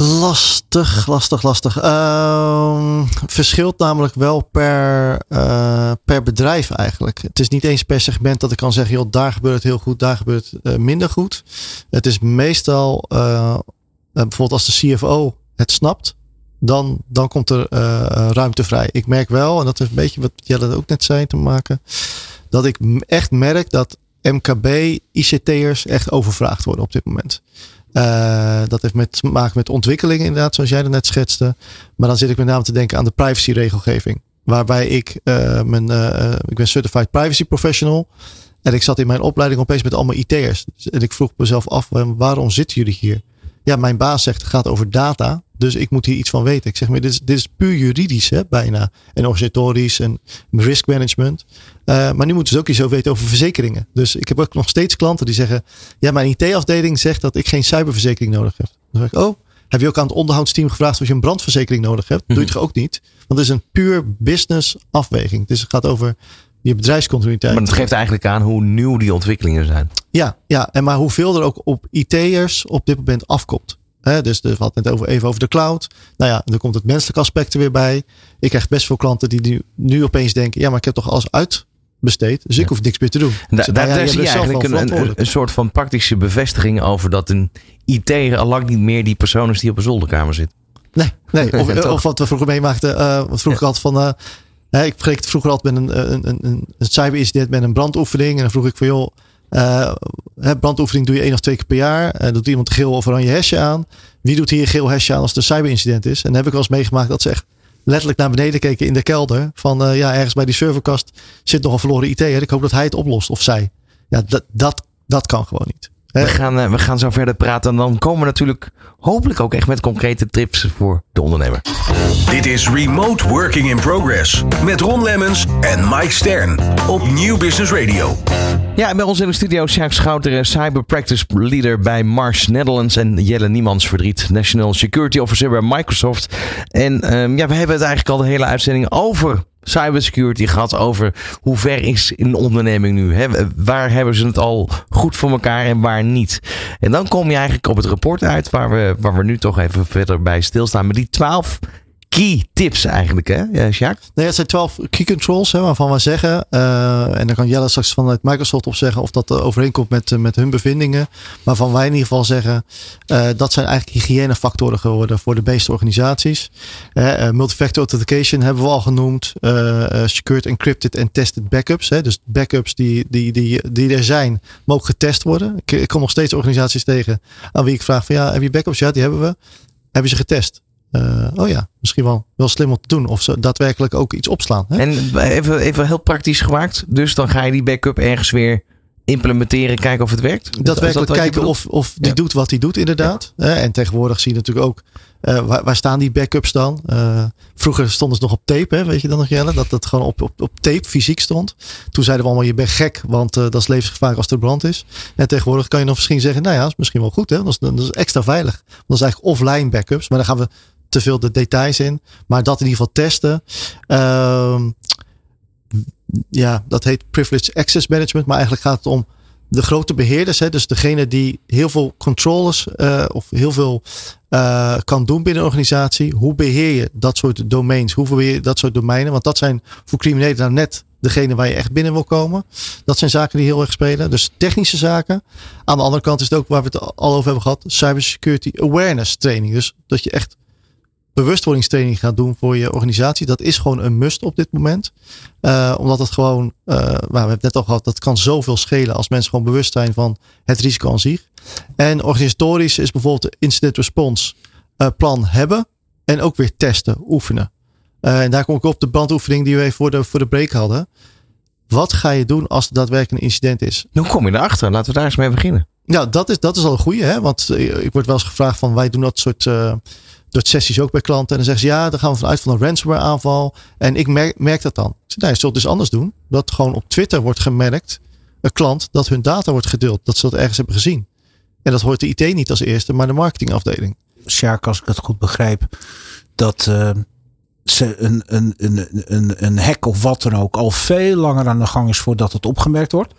Lastig, lastig, lastig. Uh, verschilt namelijk wel per, uh, per bedrijf eigenlijk. Het is niet eens per segment dat ik kan zeggen, joh, daar gebeurt het heel goed, daar gebeurt het uh, minder goed. Het is meestal, uh, bijvoorbeeld als de CFO het snapt, dan, dan komt er ruimte vrij. Ik merk wel, en dat heeft een beetje wat Jelle ook net zei te maken, dat ik echt merk dat MKB, ICT'ers echt overvraagd worden op dit moment. Uh, dat heeft met, te maken met ontwikkelingen, inderdaad, zoals jij er net schetste. Maar dan zit ik met name te denken aan de privacyregelgeving. Waarbij ik, mijn, ik ben certified privacy professional. En ik zat in mijn opleiding opeens met allemaal IT'ers. En ik vroeg mezelf af, waarom zitten jullie hier? Ja, mijn baas zegt het gaat over data. Dus ik moet hier iets van weten. Ik zeg maar, dit is, dit is puur juridisch, hè, bijna. En organisatorisch en risk management. Uh, maar nu moeten ze ook iets over weten over verzekeringen. Dus ik heb ook nog steeds klanten die zeggen: Ja, mijn IT-afdeling zegt dat ik geen cyberverzekering nodig heb. Dan zeg ik: Oh, heb je ook aan het onderhoudsteam gevraagd of je een brandverzekering nodig hebt? Mm -hmm. Doe je toch ook niet? Want het is een puur business afweging. Dus het gaat over je bedrijfscontinuïteit. Maar het geeft eigenlijk aan hoe nieuw die ontwikkelingen zijn. Ja, ja en maar hoeveel er ook op IT'ers op dit moment afkomt. He, dus we hadden het over, even over de cloud. Nou ja, dan komt het menselijke aspect er weer bij. Ik krijg best veel klanten die nu, nu opeens denken: ja, maar ik heb toch alles uitbesteed. Dus ik ja. hoef niks meer te doen. Da, dus, daar, nou ja, daar zie je eigenlijk een, een, een, soort van praktische bevestiging over dat een IT al lang niet meer die persoon is die op een zolderkamer zit. Nee, nee. Of, of wat we vroeger meemaakten. Uh, wat vroeger ja. had van. Uh, hè, ik vergeleek het vroeger altijd met een, een, een, een cyberincident met een brandoefening. En dan vroeg ik van joh Uh, brandoefening doe je één of twee keer per jaar. Uh, doet iemand geel of oranje hesje aan. Wie doet hier geel hesje aan als er een cyberincident is? En dan heb ik wel eens meegemaakt dat ze echt letterlijk naar beneden keken in de kelder. Van uh, ja, ergens bij die serverkast zit nog een verloren IT. Ik hoop dat hij het oplost of zij. Ja, dat, dat, dat kan gewoon niet. We gaan, uh, we gaan zo verder praten. En dan komen we natuurlijk hopelijk ook echt met concrete tips voor de ondernemer. Dit is Remote Working in Progress. Met Ron Lemmens en Mike Stern. Op Nieuw Business Radio. Ja, bij ons in de studio Sjaak Schouter, Cyber Practice Leader bij Mars Netherlands. En Jelle Niemands Verdriet, National Security Officer bij Microsoft. En um, ja, we hebben het eigenlijk al de hele uitzending over cybersecurity gehad over hoe ver is een onderneming nu? Hè? Waar hebben ze het al goed voor elkaar en waar niet? En dan kom je eigenlijk op het rapport uit waar we, waar we nu toch even verder bij stilstaan. Met die twaalf key tips eigenlijk, hè, ja, Jacques? Nee, het zijn twaalf key controls hè, waarvan we zeggen, uh, en dan kan Jelle straks vanuit Microsoft op zeggen of dat overeenkomt met, met hun bevindingen. Maar van wij in ieder geval zeggen, dat zijn eigenlijk hygiënefactoren geworden voor de meeste organisaties. Uh, multifactor authentication hebben we al genoemd. secured, encrypted en tested backups. Hè, dus backups die, die, die, die er zijn, mogen getest worden. Ik, ik kom nog steeds organisaties tegen aan wie ik vraag van ja, heb je backups? Ja, die hebben we. Hebben ze getest? Uh, oh ja, misschien wel, wel slim om te doen. Of ze daadwerkelijk ook iets opslaan. Hè? En even, even heel praktisch gemaakt. Dus dan ga je die backup ergens weer implementeren, kijken of het werkt? Daadwerkelijk kijken of, of die doet wat hij doet, inderdaad. Ja. En tegenwoordig zie je natuurlijk ook uh, waar, waar, staan die backups dan? Uh, vroeger stonden ze nog op tape, hè? weet je dan nog Jelle? Dat dat gewoon op, op, op tape fysiek stond. Toen zeiden we allemaal, je bent gek, want uh, dat is levensgevaarlijk als er brand is. En tegenwoordig kan je nog misschien zeggen, nou ja, dat is misschien wel goed. Hè? Dat, is, dat is extra veilig. Dat is eigenlijk offline backups. Maar dan gaan we te veel de details in. Maar dat in ieder geval testen. Uh, ja, dat heet Privileged Access Management. Maar eigenlijk gaat het om de grote beheerders. Hè, dus degene die heel veel controles uh, of heel veel uh, kan doen binnen een organisatie. Hoe beheer je dat soort domains? Hoe beheer je dat soort domeinen? Want dat zijn voor criminelen dan net degene waar je echt binnen wil komen. Dat zijn zaken die heel erg spelen. Dus technische zaken. Aan de andere kant is het ook waar we het al over hebben gehad. Cybersecurity awareness training. Dus dat je echt bewustwordingstraining gaat doen voor je organisatie. Dat is gewoon een must op dit moment. Uh, omdat het gewoon, uh, we hebben het net al gehad, dat kan zoveel schelen als mensen gewoon bewust zijn van het risico aan zich. En organisatorisch is bijvoorbeeld de incident response uh, plan hebben en ook weer testen, oefenen. en daar kom ik op de brandoefening die we even voor de, voor de break hadden. Wat ga je doen als er daadwerkelijk een incident is? Hoe kom je erachter? Laten we daar eens mee beginnen. Nou, dat is, dat is al een goede. Hè? Want ik word wel eens gevraagd van wij doen dat soort door sessies ook bij klanten. En dan zeggen ze ja, dan gaan we vanuit van een ransomware aanval. En ik merk, merk dat dan. Ik zeg, nee, je zult dus anders doen. Dat gewoon op Twitter wordt gemerkt, een klant, dat hun data wordt gedeeld. Dat ze dat ergens hebben gezien. En dat hoort de IT niet als eerste, maar de marketingafdeling. Sjaak, als ik het goed begrijp, dat uh, ze een, een, een, een, een hack of wat dan ook al veel langer aan de gang is voordat het opgemerkt wordt?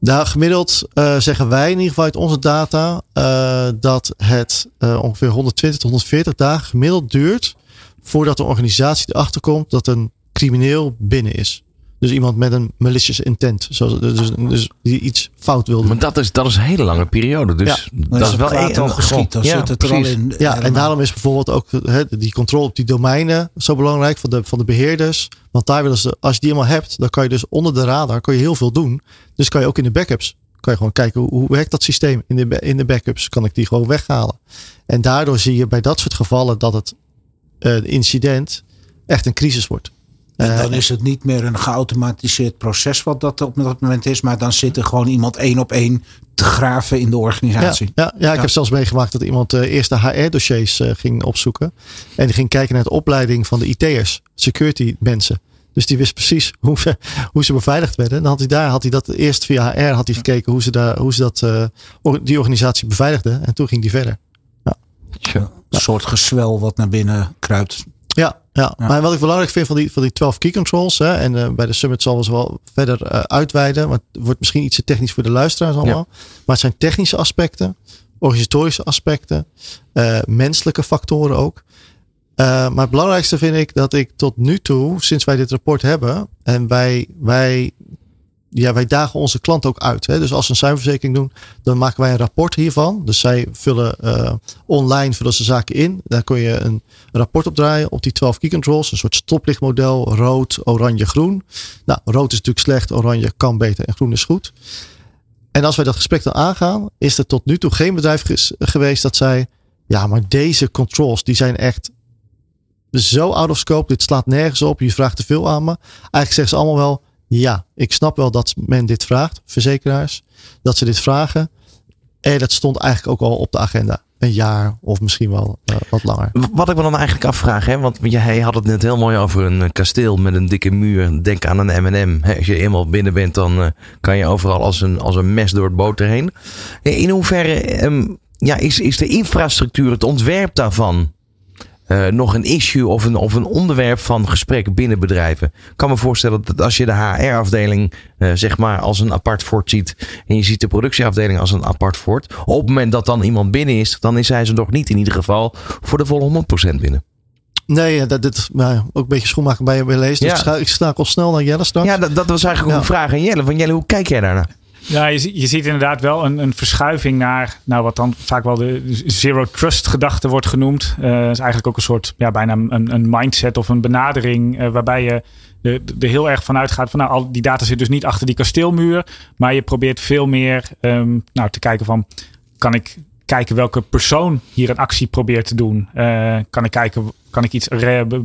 Nou, gemiddeld uh, zeggen wij in ieder geval uit onze data uh, dat het uh, ongeveer 120 tot 140 dagen gemiddeld duurt voordat de organisatie erachter komt dat een crimineel binnen is. Dus iemand met een malicious intent. Zoals, dus, dus die iets fout wilde. Maar dat is, dat is een hele lange periode. Dus ja, dat is wel een al geschiet. Dan ja, zit het er al in. Ja, en daarom is bijvoorbeeld ook he, die controle op die domeinen zo belangrijk van de, van de beheerders. Want daar willen ze, als je die eenmaal hebt, dan kan je dus onder de radar kan je heel veel doen. Dus kan je ook in de backups. Kan je gewoon kijken hoe, hoe werkt dat systeem in de, in de backups. Kan ik die gewoon weghalen. En daardoor zie je bij dat soort gevallen dat het uh, incident echt een crisis wordt. En dan is het niet meer een geautomatiseerd proces wat dat op dat moment is. Maar dan zit er gewoon iemand één op één te graven in de organisatie. Ja, ja, ja ik heb zelfs meegemaakt dat iemand uh, eerst de HR-dossiers uh, ging opzoeken. En die ging kijken naar de opleiding van de IT'ers, security mensen. Dus die wist precies hoe, ze, hoe ze beveiligd werden. dan had hij daar had hij dat eerst via HR had hij gekeken hoe ze, daar, hoe ze dat, uh, die organisatie beveiligden. En toen ging die verder. Ja. Een soort gezwel wat naar binnen kruipt. Ja, ja, maar wat ik belangrijk vind van die, van die 12 key controls. Hè, en uh, bij de summit zal we ze wel verder uh, uitweiden. Want het wordt misschien iets te technisch voor de luisteraars allemaal. Maar het zijn technische aspecten, organisatorische aspecten, uh, menselijke factoren ook. maar het belangrijkste vind ik dat ik tot nu toe, sinds wij dit rapport hebben, en wij, wij ja, wij dagen onze klant ook uit. Hè? Dus als ze een zuiverzekering doen, dan maken wij een rapport hiervan. Dus zij vullen uh, online vullen ze zaken in. Daar kun je een, rapport op draaien op die 12 key controls. Een soort stoplichtmodel. Rood, oranje, groen. Nou, rood is natuurlijk slecht. Oranje kan beter en groen is goed. En als wij dat gesprek dan aangaan, is er tot nu toe geen bedrijf geweest dat zei: ja, maar deze controls die zijn echt zo out of scope. Dit slaat nergens op. Je vraagt te veel aan me. Eigenlijk zeggen ze allemaal wel: ja, ik snap wel dat men dit vraagt, verzekeraars, dat ze dit vragen. En dat stond eigenlijk ook al op de agenda. Een jaar of misschien wel uh, wat langer. Wat ik me dan eigenlijk afvraag, hè, want hij had het net heel mooi over een kasteel met een dikke muur. Denk aan een M&M. Als je eenmaal binnen bent, dan uh, kan je overal als een, als een mes door het boter heen. In hoeverre um, ja, is, is de infrastructuur, het ontwerp daarvan, uh, nog een issue of een, of een onderwerp van gesprek binnen bedrijven. Ik kan me voorstellen dat als je de HR-afdeling uh, zeg maar als een apart fort ziet en je ziet de productieafdeling als een apart fort. Op het moment dat dan iemand binnen is, dan is hij ze nog niet in ieder geval voor de volle 100% binnen. Nee, dat, dit, nou, ook een beetje schoenmaken bij je leest. Dus ja. ik, sta, ik al snel naar Jelle straks. Ja, dat, dat was eigenlijk ja. een vraag aan Jelle. Van Jelle, hoe kijk jij daarnaar? Ja, je, je ziet inderdaad wel een, een verschuiving naar nou, wat dan vaak wel de zero trust gedachte wordt genoemd. Uh, is eigenlijk ook een soort, ja, bijna een, een mindset of een benadering uh, waarbij je er, heel erg vanuit gaat van nou, al die data zit dus niet achter die kasteelmuur. Maar je probeert veel meer um, nou, te kijken van kan ik kijken welke persoon hier een actie probeert te doen. Uh, kan ik kijken, kan ik iets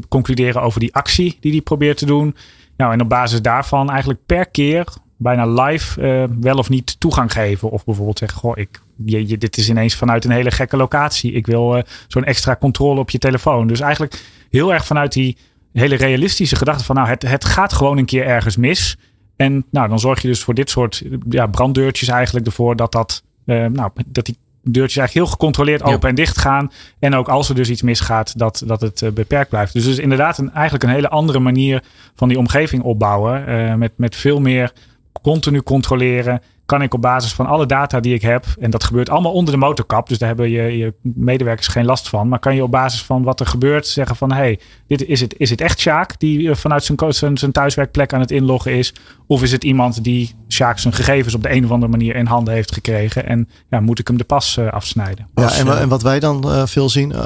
concluderen over die actie die die probeert te doen. Nou, en op basis daarvan eigenlijk per keer bijna live uh, wel of niet toegang geven. Of bijvoorbeeld zeggen, goh, ik, je, je, dit is ineens vanuit een hele gekke locatie. Ik wil uh, zo'n extra controle op je telefoon. Dus eigenlijk heel erg vanuit die hele realistische gedachte van, nou, het, het gaat gewoon een keer ergens mis. En nou, dan zorg je dus voor dit soort ja, branddeurtjes eigenlijk ervoor dat, dat, uh, nou, dat die deurtjes eigenlijk heel gecontroleerd open en dicht gaan. En ook als er dus iets misgaat, dat, dat het uh, beperkt blijft. Dus het is inderdaad een, eigenlijk een hele andere manier van die omgeving opbouwen. Uh, met, met veel meer continu controleren. Kan ik op basis van alle data die ik heb, en dat gebeurt allemaal onder de motorkap, dus daar hebben je, je medewerkers geen last van. Maar kan je op basis van wat er gebeurt zeggen van hé, hey, dit, is, het, is het echt Sjaak die eh, vanuit zijn, zijn, zijn thuiswerkplek aan het inloggen is? Of is het iemand die Sjaak zijn gegevens op de een of andere manier in handen heeft gekregen? En ja, moet ik hem de pas uh, afsnijden? Ja, en, en, wat wij dan uh, veel zien, uh,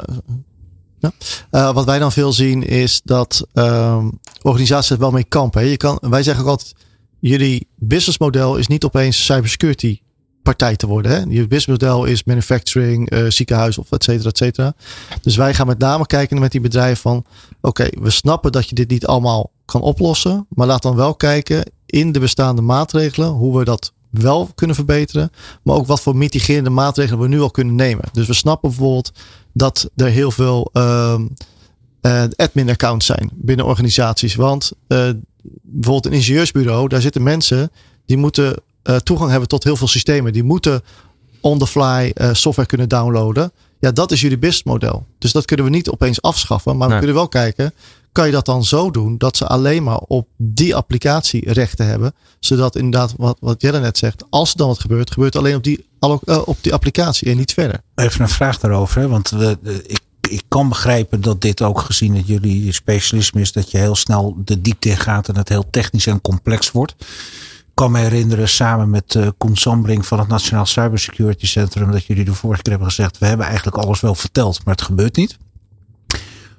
uh, wat wij dan veel zien is dat uh, organisaties er wel mee kampen. Je kan, wij zeggen ook altijd, jullie businessmodel is niet opeens cybersecurity partij te worden. Hè? Je businessmodel is manufacturing, uh, ziekenhuis of et cetera, et cetera. Dus wij gaan met name kijken met die bedrijven van... oké, we snappen dat je dit niet allemaal kan oplossen... maar laat dan wel kijken in de bestaande maatregelen... hoe we dat wel kunnen verbeteren... maar ook wat voor mitigerende maatregelen we nu al kunnen nemen. Dus we snappen bijvoorbeeld dat er heel veel... Uh, uh, admin accounts zijn binnen organisaties. Want uh, bijvoorbeeld een ingenieursbureau, daar zitten mensen die moeten uh, toegang hebben tot heel veel systemen. Die moeten on the fly uh, software kunnen downloaden. Ja, dat is jullie businessmodel. Dus dat kunnen we niet opeens afschaffen. Maar nee. we kunnen wel kijken, kan je dat dan zo doen dat ze alleen maar op die applicatie rechten hebben. Zodat inderdaad, wat, wat Jelle net zegt, als er dan wat gebeurt, gebeurt alleen op die, uh, op die applicatie en niet verder. Even een vraag daarover, hè? want we, ik ik kan begrijpen dat dit ook gezien dat jullie specialisme is, dat je heel snel de diepte in gaat en het heel technisch en complex wordt. Ik kan me herinneren samen met uh, Koen van het Nationaal Cybersecurity Centrum dat jullie de vorige keer hebben gezegd, we hebben eigenlijk alles wel verteld, maar het gebeurt niet.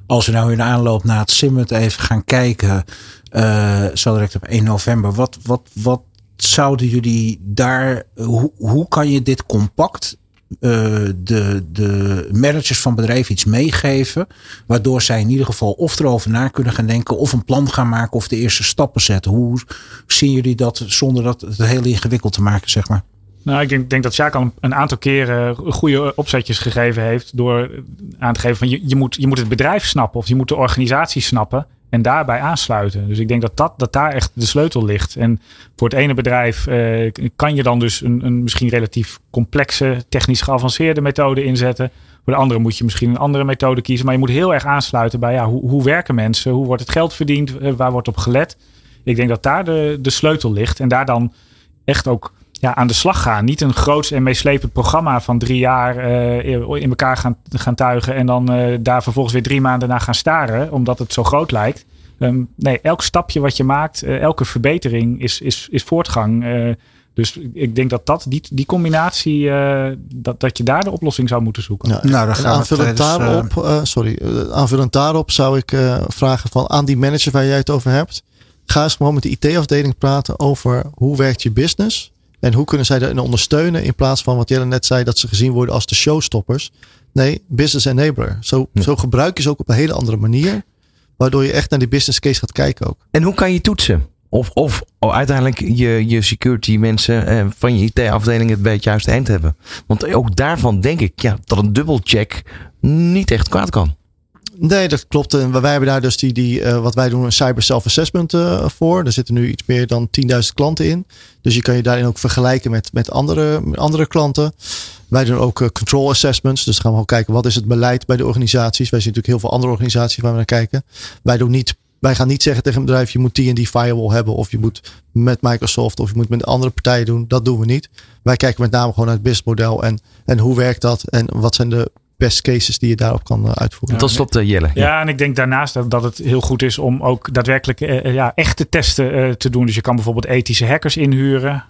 Als we nou in aanloop naar het Summit even gaan kijken, uh, zo direct op 1 november, wat, wat, wat zouden jullie daar, hoe, hoe kan je dit compact de, de managers van bedrijven iets meegeven. Waardoor zij in ieder geval of erover na kunnen gaan denken. Of een plan gaan maken of de eerste stappen zetten. Hoe zien jullie dat zonder dat het heel ingewikkeld te maken, zeg maar? Nou, ik denk, denk dat Sjaak al een aantal keren goede opzetjes gegeven heeft. Door aan te geven van je, je, moet, je moet het bedrijf snappen of je moet de organisatie snappen en daarbij aansluiten. Dus ik denk dat, dat, dat daar echt de sleutel ligt. En voor het ene bedrijf eh, kan je dan dus een, een misschien relatief complexe, technisch geavanceerde methode inzetten. Voor de andere moet je misschien een andere methode kiezen. Maar je moet heel erg aansluiten bij ja, hoe, hoe werken mensen? Hoe wordt het geld verdiend? Eh, waar wordt op gelet? Ik denk dat daar de, de sleutel ligt. En daar dan echt ook ja, aan de slag gaan. Niet een groots en meeslepend programma van drie jaar uh, in elkaar gaan, gaan tuigen. En dan uh, daar vervolgens weer drie maanden naar gaan staren. Omdat het zo groot lijkt. Um, nee, elk stapje wat je maakt, uh, elke verbetering is, is, is voortgang. dus ik denk dat, dat die, die combinatie, dat, dat je daar de oplossing zou moeten zoeken. Ja, nou, dan gaan aanvullend, tijdens, daarop, sorry, aanvullend daarop zou ik vragen van aan die manager waar jij het over hebt. Ga eens gewoon met de IT-afdeling praten over hoe werkt je business En hoe kunnen zij daarin ondersteunen in plaats van wat Jelle net zei, dat ze gezien worden als de showstoppers. Nee, business enabler. Zo, zo gebruik je ze ook op een hele andere manier. Waardoor je echt naar die business case gaat kijken ook. En hoe kan je toetsen? Of, of oh, uiteindelijk je, je security mensen eh, van je IT-afdeling het bij het juiste eind hebben. Want ook daarvan denk ik ja, dat een dubbelcheck niet echt kwaad kan. Nee, dat klopt. En wij hebben daar dus die, die uh, wat wij doen, een cyber self-assessment uh, voor. Er zitten nu iets meer dan 10.000 klanten in. Dus je kan je daarin ook vergelijken met, met andere, andere klanten. Wij doen ook uh, control assessments. Dus gaan we gewoon kijken wat is het beleid bij de organisaties. Wij zien natuurlijk heel veel andere organisaties waar we naar kijken. Wij doen niet wij gaan niet zeggen tegen een bedrijf, je moet die en die firewall hebben. Of je moet met Microsoft of je moet met andere partijen doen. Dat doen we niet. Wij kijken met name gewoon naar het businessmodel en, en hoe werkt dat en wat zijn de best cases die je daarop kan eh, uitvoeren. Tot slot, uh, Jelle. Ja. ja. en ik denk daarnaast dat, dat het heel goed is om ook daadwerkelijk uh, ja, echte testen uh, te doen. Dus je kan bijvoorbeeld ethische hackers inhuren.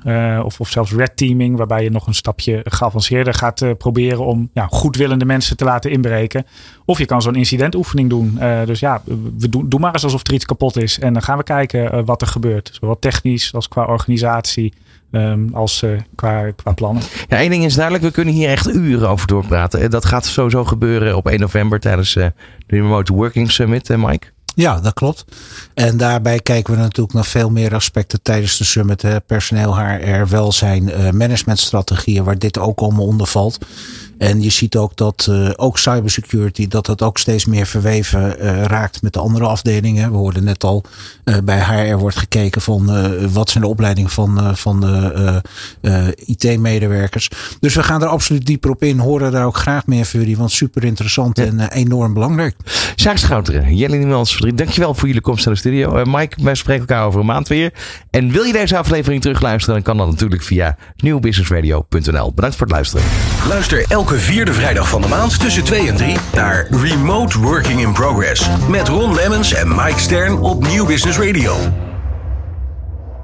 of, of zelfs red teaming, waarbij je nog een stapje geavanceerder gaat proberen om ja, goedwillende mensen te laten inbreken. Of je kan zo'n incidentoefening doen. dus ja, we doen, doe maar eens alsof er iets kapot is. En dan gaan we kijken wat er gebeurt. Zowel technisch als qua organisatie. Um, als uh, qua, qua plannen. Ja, één ding is duidelijk, we kunnen hier echt uren over doorpraten. Dat gaat sowieso gebeuren op 1 november tijdens uh, de Remote Working Summit, Mike. Ja, dat klopt. En daarbij kijken we natuurlijk naar veel meer aspecten tijdens de summit. Hè. Personeel, HR, welzijn, uh, managementstrategieën, waar dit ook allemaal onder valt. En je ziet ook dat uh, ook cybersecurity, dat dat ook steeds meer verweven uh, raakt met de andere afdelingen. We hoorden net al, uh, bij HR wordt gekeken van wat zijn de opleidingen van, van de IT-medewerkers. Dus we gaan er absoluut dieper op in. Horen daar ook graag meer voor jullie, want super interessant ja. en enorm belangrijk. Sjaak Schouteren, Jelly Niemans Verdriet, dankjewel voor jullie komst naar de studio. Mike, wij spreken elkaar over een maand weer. En wil je deze aflevering terugluisteren, dan kan dat natuurlijk via nieuwbusinessradio.nl. Bedankt voor het luisteren. Luister elke elke vierde vrijdag van de maand tussen 2 en 3 naar Remote Working in Progress. Met Ron Lemmens en Mike Stern op Nieuw Business Radio.